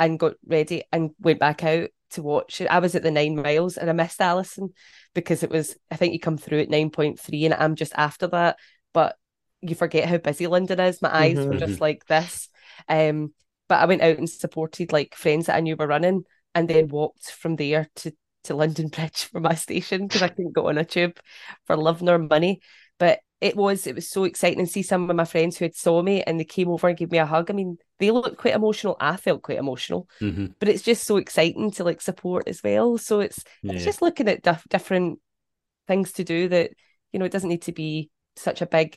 and got ready and went back out to watch it. I was at the nine miles and I missed Alison because it was, I think you come through at 9.3 and I'm just after that. But you forget how busy London is. My eyes mm-hmm. were just like this. Um, but I went out and supported like friends that I knew were running and then walked from there to, to London Bridge for my station because I couldn't go on a tube for love nor money. But it was it was so exciting to see some of my friends who had saw me and they came over and gave me a hug. I mean, they looked quite emotional. I felt quite emotional, mm-hmm. but it's just so exciting to like support as well. So it's yeah. it's just looking at dif- different things to do that you know it doesn't need to be such a big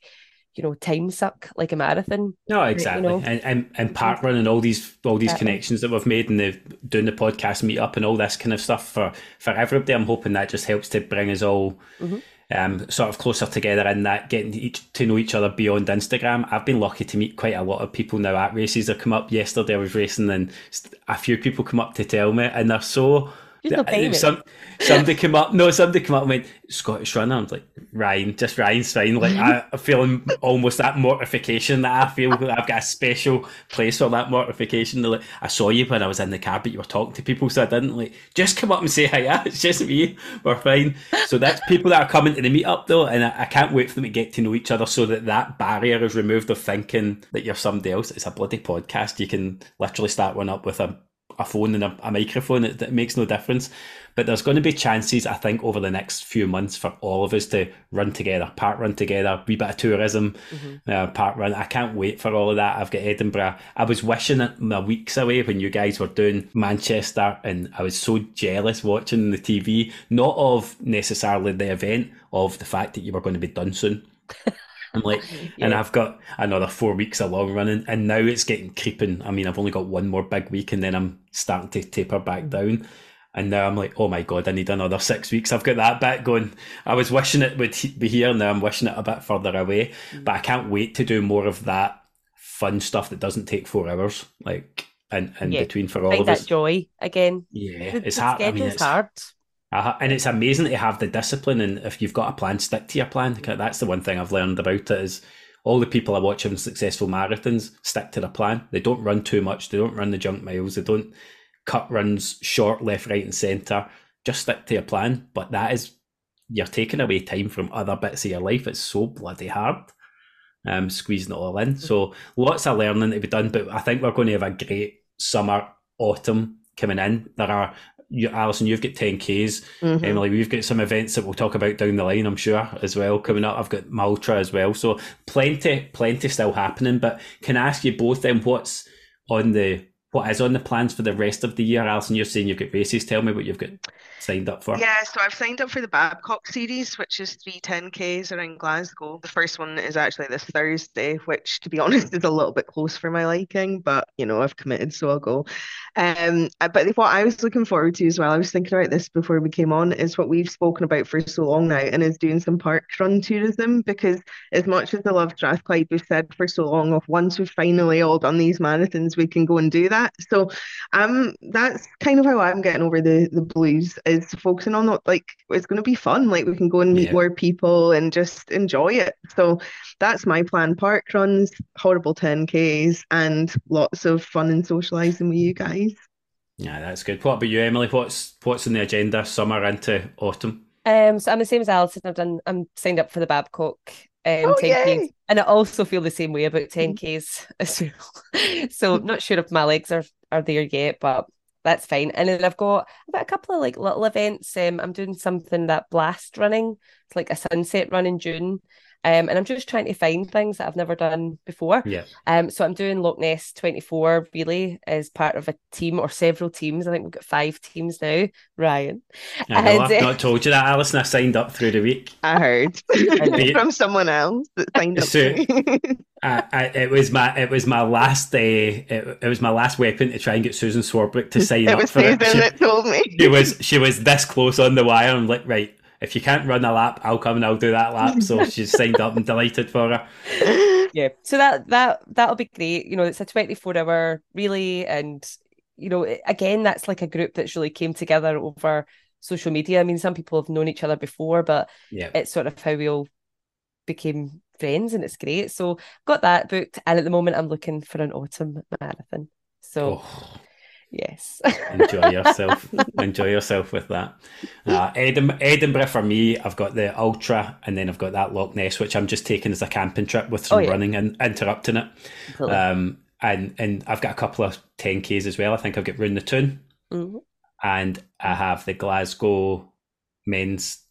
you know time suck like a marathon no exactly you know? and, and and Parkrun and all these all these exactly. connections that we've made and the doing the podcast meet up and all this kind of stuff for for everybody i'm hoping that just helps to bring us all mm-hmm um, sort of closer together in that getting each, to know each other beyond Instagram. I've been lucky to meet quite a lot of people now at races that come up. Yesterday I was racing and a few people come up to tell me and they're so Uh, some, somebody came up, no, somebody came up and went, Scottish runner. I'm like, Ryan, just Ryan's fine. Like, I, am feeling almost that mortification that I feel that I've got a special place for that mortification. Like, I saw you when I was in the car, but you were talking to people, so I didn't like just come up and say, hi, yeah, it's just me. We're fine. So that's people that are coming to the meetup though, and I, I can't wait for them to get to know each other so that that barrier is removed of thinking that you're somebody else. It's a bloody podcast. You can literally start one up with a a phone and a, a microphone. It, it, makes no difference. But there's going to be chances, I think, over the next few months for all of us to run together, part run together, wee bit of tourism, mm-hmm. uh, Parkrun. I can't wait for all of that. I've got Edinburgh. I was wishing it my weeks away when you guys were doing Manchester, and I was so jealous watching the TV, not of necessarily the event, of the fact that you were going to be done soon. I'm like, yeah. and I've got another four weeks of long running, and now it's getting creeping. I mean, I've only got one more big week, and then I'm starting to taper back down. And now I'm like, oh my god, I need another six weeks. I've got that bit going. I was wishing it would be here. Now I'm wishing it a bit further away, mm. but I can't wait to do more of that fun stuff that doesn't take four hours, like in, in yeah. between for all of us. that joy again. Yeah, the, it's hard. I mean, it's hard. Uh, and it's amazing to have the discipline, and if you've got a plan, stick to your plan. That's the one thing I've learned about it is all the people I watch having successful marathons stick to their plan. They don't run too much. They don't run the junk miles. They don't cut runs short, left, right, and centre. Just stick to your plan. But that is you're taking away time from other bits of your life. It's so bloody hard. Um, squeezing it all in. So lots of learning to be done, but I think we're going to have a great summer, autumn coming in. There are you, Alison, you've got 10Ks. Mm-hmm. Emily, we've got some events that we'll talk about down the line, I'm sure, as well, coming up. I've got Maltra as well. So plenty, plenty still happening. But can I ask you both then what's on the what is on the plans for the rest of the year? Alison, you're saying you've got races. Tell me what you've got signed up for? Yeah, so I've signed up for the Babcock series, which is three 10Ks around Glasgow. The first one is actually this Thursday, which, to be honest, is a little bit close for my liking, but you know, I've committed, so I'll go. Um, uh, but what I was looking forward to as well, I was thinking about this before we came on, is what we've spoken about for so long now, and is doing some park run tourism because as much as I love Strathclyde, we've said for so long of once we've finally all done these marathons, we can go and do that. So um that's kind of how I'm getting over the the blues is focusing on not like it's going to be fun. Like we can go and meet yeah. more people and just enjoy it. So that's my plan. Parkruns, horrible 10Ks, and lots of fun and socializing with you guys. Yeah, that's good. What about you, Emily? What's what's in the agenda summer into autumn? Um, so I'm the same as Alison. I've done. I'm signed up for the Babcock um, oh, 10Ks. And I also feel the same way about 10Ks as well. so I'm not sure if my legs are, are there yet, but that's fine. And then I've got I've a couple of like little events. Um, I'm doing something that blast running. It's like a sunset run in June. Um, and I'm just trying to find things that I've never done before. Yeah. Um, so I'm doing Loch Ness 24 really as part of a team or several teams. I think we've got five teams now. Ryan. I know, and, I've uh, not told you that, Alison. I signed up through the week. I heard from someone else that signed up. So, I, I, it was my it was my last day. Uh, it, it, was my last weapon to try and get Susan Swarbrick to sign it up was for Susan it. She, that told me she was she was this close on the wire. I'm like, right, if you can't run a lap, I'll come and I'll do that lap. So she's signed up and delighted for her. Yeah. So that that that'll be great. You know, it's a 24 hour relay and you know, again, that's like a group that's really came together over social media. I mean, some people have known each other before, but yeah. it's sort of how we all became friends and it's great. So got that booked. And at the moment I'm looking for an autumn marathon. So oh. Yes. Enjoy yourself. Enjoy yourself with that. Uh, Edinburgh, Edinburgh for me, I've got the Ultra and then I've got that Loch Ness, which I'm just taking as a camping trip with some oh, yeah. running and interrupting it. Um, and and I've got a couple of 10Ks as well. I think I've got Round the Toon mm-hmm. and I have the Glasgow men's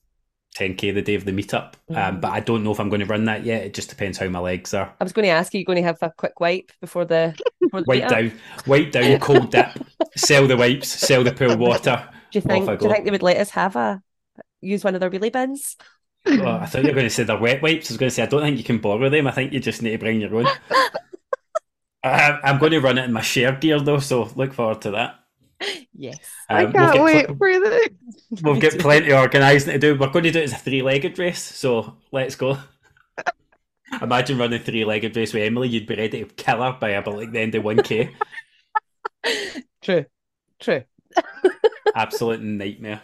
10k the day of the meetup. Um, mm. but I don't know if I'm going to run that yet. It just depends how my legs are. I was going to ask, are you going to have a quick wipe before the, before the wipe down, wipe down, cold dip, sell the wipes, sell the pool water. Do you think? Do you think they would let us have a use one of their wheelie bins? Oh, I thought you were going to say they're wet wipes. I was going to say I don't think you can borrow them. I think you just need to bring your own. I'm going to run it in my shared gear though, so look forward to that. Yes. Um, I can't we'll wait pl- for this. We'll get plenty organising to do. We're going to do it as a three legged race, so let's go. Imagine running three legged race with Emily, you'd be ready to kill her by about like the end of 1k. True. True. Absolute nightmare.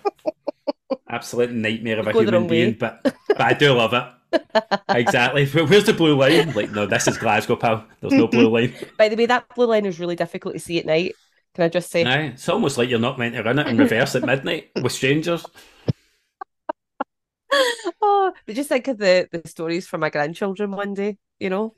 Absolute nightmare of a human being, but but I do love it. exactly. Where's the blue line? Like, no, this is Glasgow, pal. There's no blue line. By the way, that blue line is really difficult to see at night. Can I just say? Aye, it's almost like you're not meant to run it in reverse at midnight with strangers. oh, but just think of the, the stories for my grandchildren one day, you know?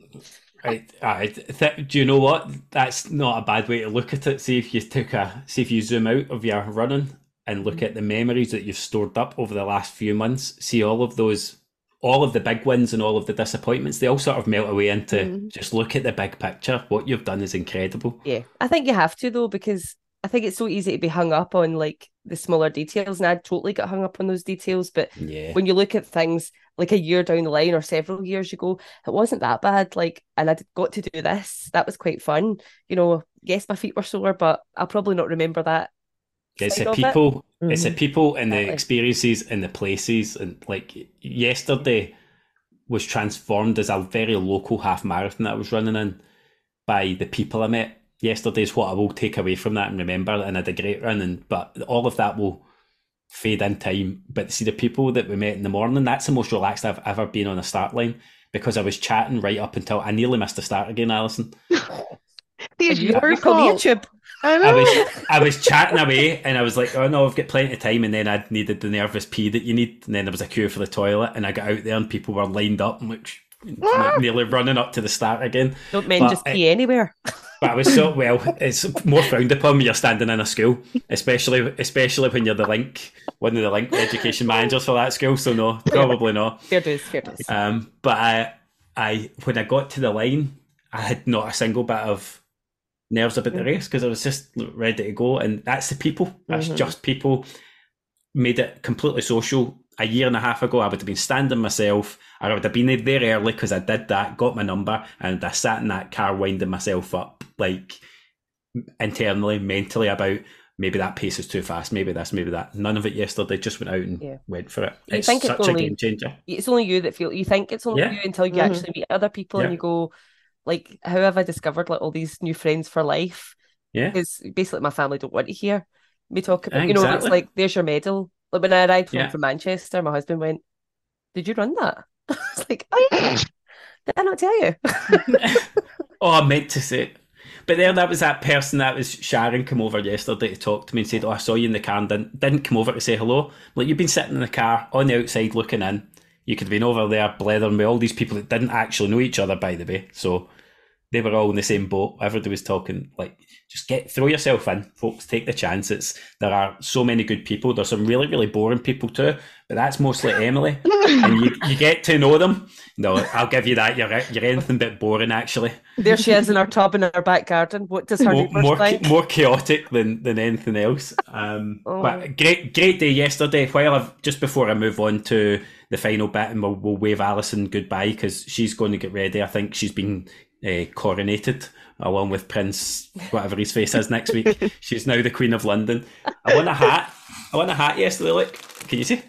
Right, I th- do you know what? That's not a bad way to look at it. See if you took a, see if you zoom out of your running and look mm-hmm. at the memories that you've stored up over the last few months. See all of those all of the big wins and all of the disappointments, they all sort of melt away into mm. just look at the big picture. What you've done is incredible. Yeah. I think you have to though, because I think it's so easy to be hung up on like the smaller details. And I totally get hung up on those details. But yeah. when you look at things like a year down the line or several years, you go, it wasn't that bad. Like, and I got to do this. That was quite fun. You know, yes, my feet were sore, but I'll probably not remember that it's the people, it. mm-hmm. it's the people and the experiences and the places. And like yesterday was transformed as a very local half marathon that I was running in by the people I met. Yesterday is what I will take away from that and remember. And I had a great run. And but all of that will fade in time. But see the people that we met in the morning, that's the most relaxed I've ever been on a start line because I was chatting right up until I nearly missed the start again, Alison. These your YouTube. I, I, was I was chatting away and I was like, oh no, I've got plenty of time. And then I needed the nervous pee that you need. And then there was a queue for the toilet and I got out there and people were lined up. I'm like, nearly running up to the start again. Don't men but just pee anywhere? but I was so well. It's more frowned upon when you're standing in a school, especially especially when you're the link, one of the link education managers for that school. So no, probably not. Fair dues, fair dues. Um, but I, I when I got to the line, I had not a single bit of nerves about the race because I was just ready to go. And that's the people. That's mm-hmm. just people. Made it completely social. A year and a half ago, I would have been standing myself. I would have been there early because I did that, got my number, and I sat in that car winding myself up, like internally, mentally about maybe that pace is too fast, maybe this, maybe that. None of it yesterday. Just went out and yeah. went for it. You it's think such it's only, a game changer. It's only you that feel. You think it's only yeah. you until you mm-hmm. actually meet other people yeah. and you go, like how have I discovered like all these new friends for life? Yeah. Because basically my family don't want to hear me talk about exactly. you know, it's like there's your medal. Like when I arrived home yeah. from Manchester, my husband went, Did you run that? I was like, oh, yeah. did I not tell you? oh, I meant to say it. But there, that was that person that was Sharon come over yesterday to talk to me and said, "Oh, I saw you in the car and didn't, didn't come over to say hello." Like you've been sitting in the car on the outside looking in. You could have been over there blethering with all these people that didn't actually know each other, by the way. So they were all in the same boat. Everybody was talking like, just get throw yourself in, folks. Take the chances. There are so many good people. There's some really really boring people too, but that's mostly Emily, and you, you get to know them. No, I'll give you that. You're you're anything but boring actually. There she is in her tub in her back garden. What does her more more, like? more chaotic than than anything else. Um, oh. but great great day yesterday. While I've just before I move on to the final bit, and we'll, we'll wave Alison goodbye because she's going to get ready. I think she's been uh, coronated along with Prince, whatever his face is next week. She's now the Queen of London. I won a hat. I won a hat yesterday. Look, can you see?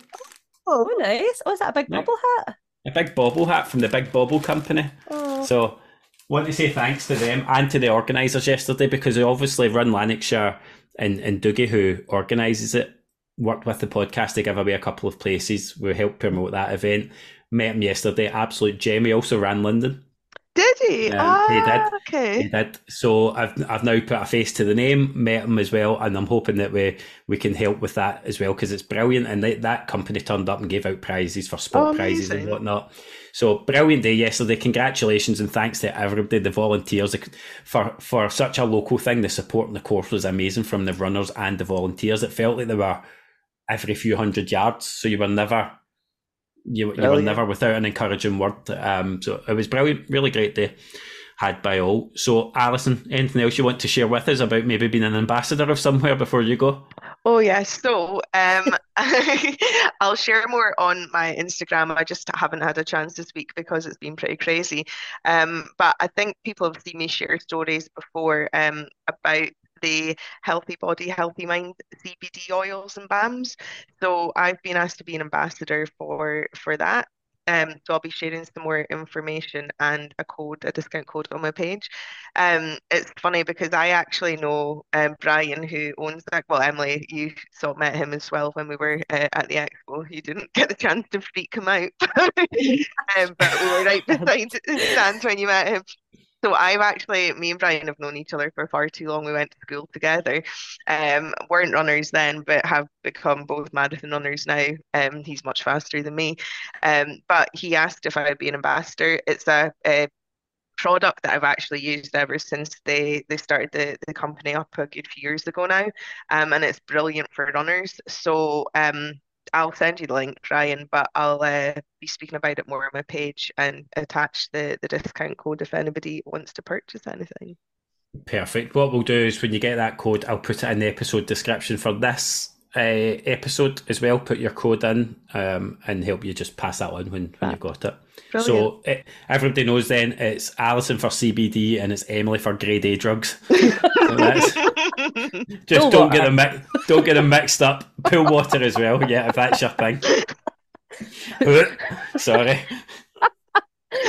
Oh, nice. Oh, is that a big yeah. bobble hat? A big bobble hat from the Big Bobble Company. Oh. So, want to say thanks to them and to the organisers yesterday because they obviously run Lanarkshire and, and Dougie, who organises it, worked with the podcast to give away a couple of places. We helped promote that event. Met him yesterday. Absolute gem. He also ran London. Did he? Um, ah, he did. Okay. He did. So I've I've now put a face to the name, met him as well, and I'm hoping that we we can help with that as well because it's brilliant. And they, that company turned up and gave out prizes for spot oh, prizes and whatnot. So brilliant day yesterday. Congratulations and thanks to everybody, the volunteers for for such a local thing. The support in the course was amazing from the runners and the volunteers. It felt like they were every few hundred yards, so you were never you, you were never without an encouraging word. Um, so it was brilliant, really great day had by all. So, Alison, anything else you want to share with us about maybe being an ambassador of somewhere before you go? Oh yes. So, um, I'll share more on my Instagram. I just haven't had a chance this week because it's been pretty crazy. Um, but I think people have seen me share stories before um, about the Healthy Body, Healthy Mind CBD oils and balms. So I've been asked to be an ambassador for for that. Um, so I'll be sharing some more information and a code, a discount code on my page. Um, it's funny because I actually know um, Brian who owns that. Well, Emily, you saw met him as well when we were uh, at the expo. You didn't get the chance to freak him out, um, but we were right beside stands when you met him. So I've actually, me and Brian have known each other for far too long. We went to school together. Um, weren't runners then, but have become both marathon runners now. Um, he's much faster than me. Um, but he asked if I would be an ambassador. It's a, a product that I've actually used ever since they they started the, the company up a good few years ago now. Um, and it's brilliant for runners. So um I'll send you the link, Ryan, but I'll uh, be speaking about it more on my page and attach the, the discount code if anybody wants to purchase anything. Perfect. What we'll do is when you get that code, I'll put it in the episode description for this uh, episode as well. Put your code in um, and help you just pass that on when, when you've got it. Brilliant. So it, everybody knows then it's Alison for CBD and it's Emily for grade A drugs. so just don't get them mi- don't get them mixed up. Pool water as well, yeah, if that's your thing. Sorry.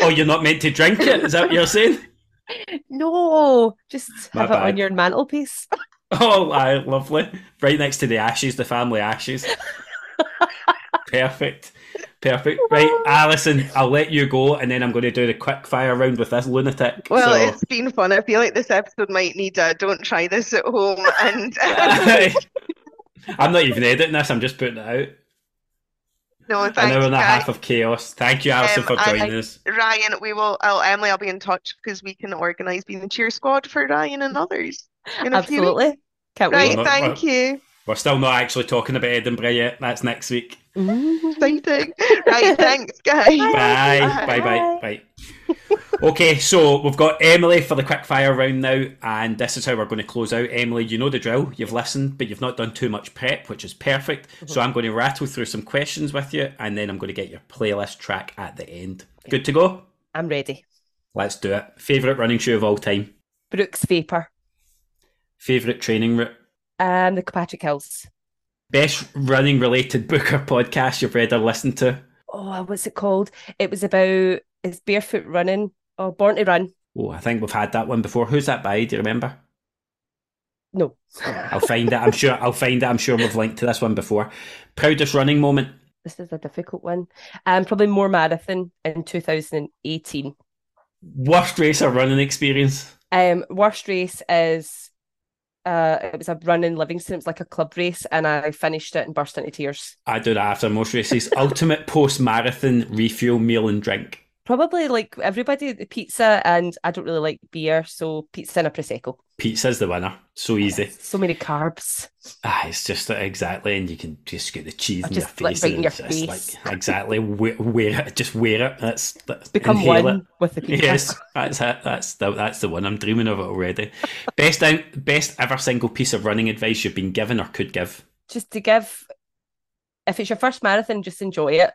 Oh, you're not meant to drink it? Is that what you're saying? No, just My have bad. it on your mantelpiece. Oh, aye, lovely. Right next to the ashes, the family ashes. Perfect. Perfect. Right, Alison, I'll let you go and then I'm going to do the quick fire round with this lunatic. Well, so... it's been fun. I feel like this episode might need a don't try this at home. And I'm not even editing this, I'm just putting it out. No, An thanks, hour and a half of chaos. Thank you, Alison, Um, for joining I- us. Ryan, we will. Oh, Emily, I'll be in touch because we can organise being the cheer squad for Ryan and others in a few weeks. Absolutely. Can't Right, wait. Well, thank you. We're still not actually talking about Edinburgh yet. That's next week. Exciting. Right, thanks, guys. Bye. Bye. Bye. Bye. okay, so we've got Emily for the quick fire round now, and this is how we're going to close out. Emily, you know the drill. You've listened, but you've not done too much prep, which is perfect. So mm-hmm. I'm going to rattle through some questions with you, and then I'm going to get your playlist track at the end. Good to go? I'm ready. Let's do it. Favourite running shoe of all time? Brooks Vapor. Favourite training route? Um, the Kilpatrick Hills. Best running related book or podcast you've read or listened to? Oh, what's it called? It was about it's barefoot running. Oh, Born to Run. Oh, I think we've had that one before. Who's that by? Do you remember? No. I'll find it. I'm sure. I'll find it. I'm sure we've linked to this one before. Proudest running moment. this is a difficult one. Um, probably more marathon in 2018. Worst race or running experience. Um, worst race is uh, it was a run in Livingston. It was like a club race, and I finished it and burst into tears. I do that after most races. Ultimate post marathon refuel meal and drink. Probably like everybody, the pizza, and I don't really like beer, so pizza and a prosecco. Pizza's the winner. So easy. So many carbs. Ah, it's just exactly, and you can just get the cheese Or in your just, like, face. right in your just face. Like, exactly. Wear, wear it. Just wear it. That's, that's Become one it. with the pizza. Yes, that's it. That's the that's the one. I'm dreaming of it already. best best ever single piece of running advice you've been given or could give. Just to give, if it's your first marathon, just enjoy it.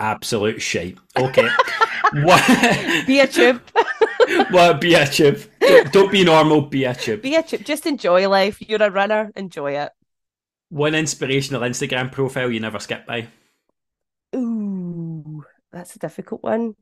Absolute shite. Okay. what? Be a chip. what? Be a chip. Don't, don't be normal. Be a chip. Be a tube. Just enjoy life. You're a runner. Enjoy it. One inspirational Instagram profile you never skip by. Ooh, that's a difficult one.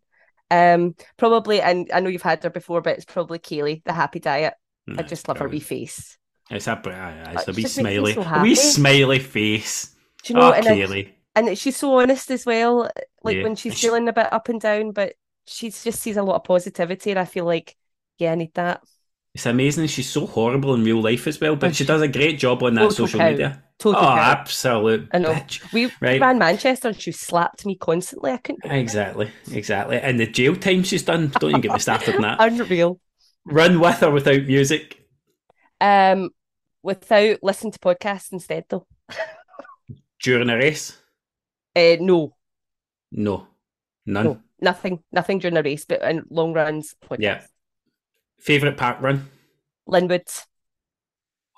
Um, probably, and I know you've had her before, but it's probably Kayleigh, the happy diet. I Mm, just love her wee face. It's a, uh, it's a It wee just makes me smiley, so a wee smiley face. Do you know? oh, and, I- Kayleigh. And she's so honest as well. Like Yeah. when she's she- feeling a bit up and down, but she just sees a lot of positivity, and I feel like, yeah, I need that. It's amazing. She's so horrible in real life as well, but she does a great job on that social cow. media. Total oh, cow. absolute I know. bitch. We Right. ran Manchester, and she slapped me constantly. I couldn't. Exactly, exactly. And the jail time she's done, don't even get me started on that. Unreal. Run with or without music. Um, without listening to podcasts instead, though. During a race? Uh, no, No. None. no, nothing, nothing during a race, but in long runs, podcasts. Yeah. Favourite Parkrun? Linwood.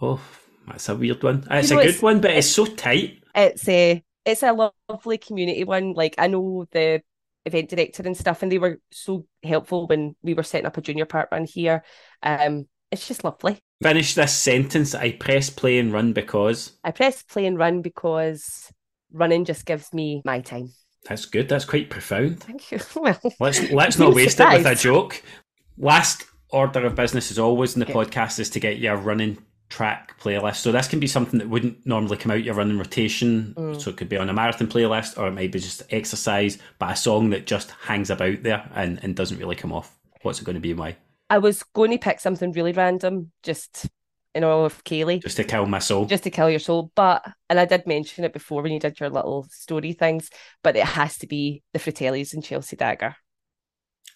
Oh, that's a weird one. It's know, a good it's- one, but it's so tight. It's a it's a lovely community one. Like I know the event director and stuff, and they were so helpful when we were setting up a junior Parkrun here. Um, it's just lovely. Finish this sentence. I press play and run because. I press play and run because running just gives me my time. That's good. That's quite profound. Thank you. Well, Let's let's not waste it with a joke. Last order of business is always in the Okay. podcast is to get your running track playlist. So this can be something that wouldn't normally come out your running rotation. Mm. So it could be on a marathon playlist or it might be just exercise, but a song that just hangs about there and, and doesn't really come off. What's it going to be why? I was going to pick something really random, just in honor of Kayleigh, Just to kill my soul. just to kill your soul. But and I did mention it before when you did your little story things, but it has to be the Fratellis and Chelsea Dagger.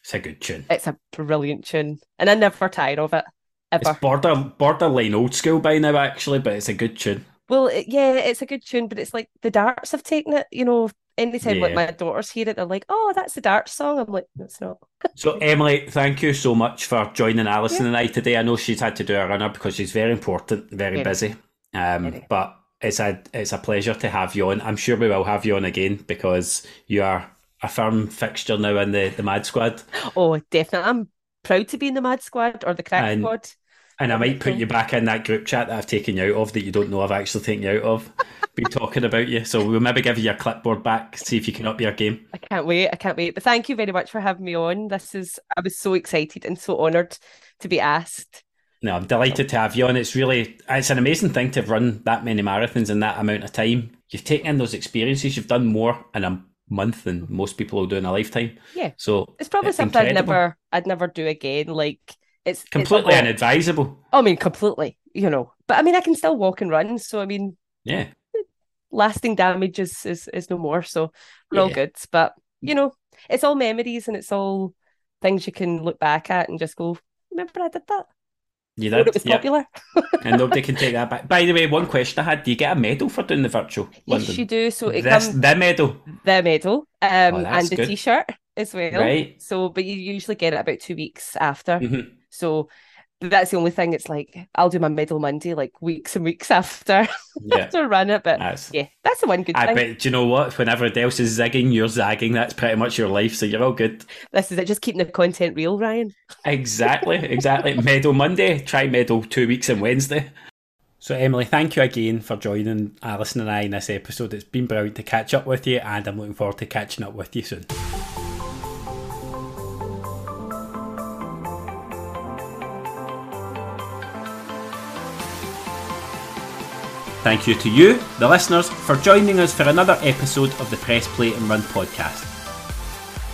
It's a good tune. It's a brilliant tune, and I never tire of it ever. It's border borderline old school by now actually, but it's a good tune. Well, it, yeah, it's a good tune, but it's like the darts have taken it. You know, anytime like Yeah. my daughters hear it, they're like, "Oh, that's the darts song." I'm like, "No, "It's not." So Emily, thank you so much for joining Alison and I today. I know she's had to do a runner because she's very important, very Very. busy. Um, Very. but it's a it's a pleasure to have you on. I'm sure we will have you on again because you are a firm fixture now in the, the Mad Squad. Oh, definitely. I'm proud to be in the Mad Squad or the Crack And- Squad. And I might put you back in that group chat that I've taken you out of that you don't know I've actually taken you out of. Be talking about you. So we'll maybe give you your clipboard back, see if you can up your game. I can't wait. I can't wait. But thank you very much for having me on. This is I was so excited and so honoured to be asked. No, I'm delighted to have you on. It's really it's an amazing thing to have run that many marathons in that amount of time. You've taken in those experiences. You've done more in a month than most people will do in a lifetime. Yeah. So It's probably It's something I'd never I'd never do again. Like it's it's completely lot. inadvisable. I mean, completely, you know. But I mean I can still walk and run. So I mean Yeah. lasting damage is is, is no more. So we're yeah. all good. But you know, it's all memories and it's all things you can look back at and just go, remember I did that. You did. It was popular. and nobody can take that back. By the way, one question I had: Do you get a medal for doing the virtual? Yes, you do. So it this, comes the medal, the medal, um, oh, and the good. t-shirt as well. Right. So, but you usually get it about two weeks after. Mm-hmm. So that's the only thing. It's like I'll do my medal Monday like weeks and weeks after yeah. to run it. But that's, yeah, that's the one good I thing. bet. Do you know what? Whenever else is zigging, you're zagging. That's pretty much your life. So you're all good. This is it. Just keeping the content real, Ryan. Exactly. Exactly. medal Monday. Try medal two weeks and Wednesday. So, Emily, thank you again for joining Alison and I in this episode. It's been brilliant to catch up with you, and I'm looking forward to catching up with you soon. Thank you to you, the listeners, for joining us for another episode of the Press Play and Run podcast.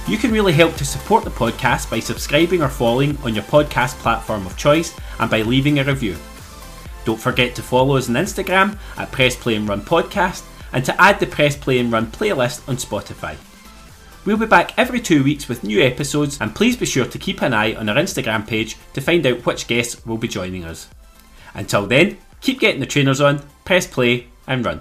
You can really help to support the podcast by subscribing or following on your podcast platform of choice and by leaving a review. Don't forget to follow us on Instagram at Press Play and Run Podcast and to add the Press Play and Run playlist on Spotify. We'll be back every two weeks with new episodes, and please be sure to keep an eye on our Instagram page to find out which guests will be joining us. Until then, keep getting the trainers on, press play, and run.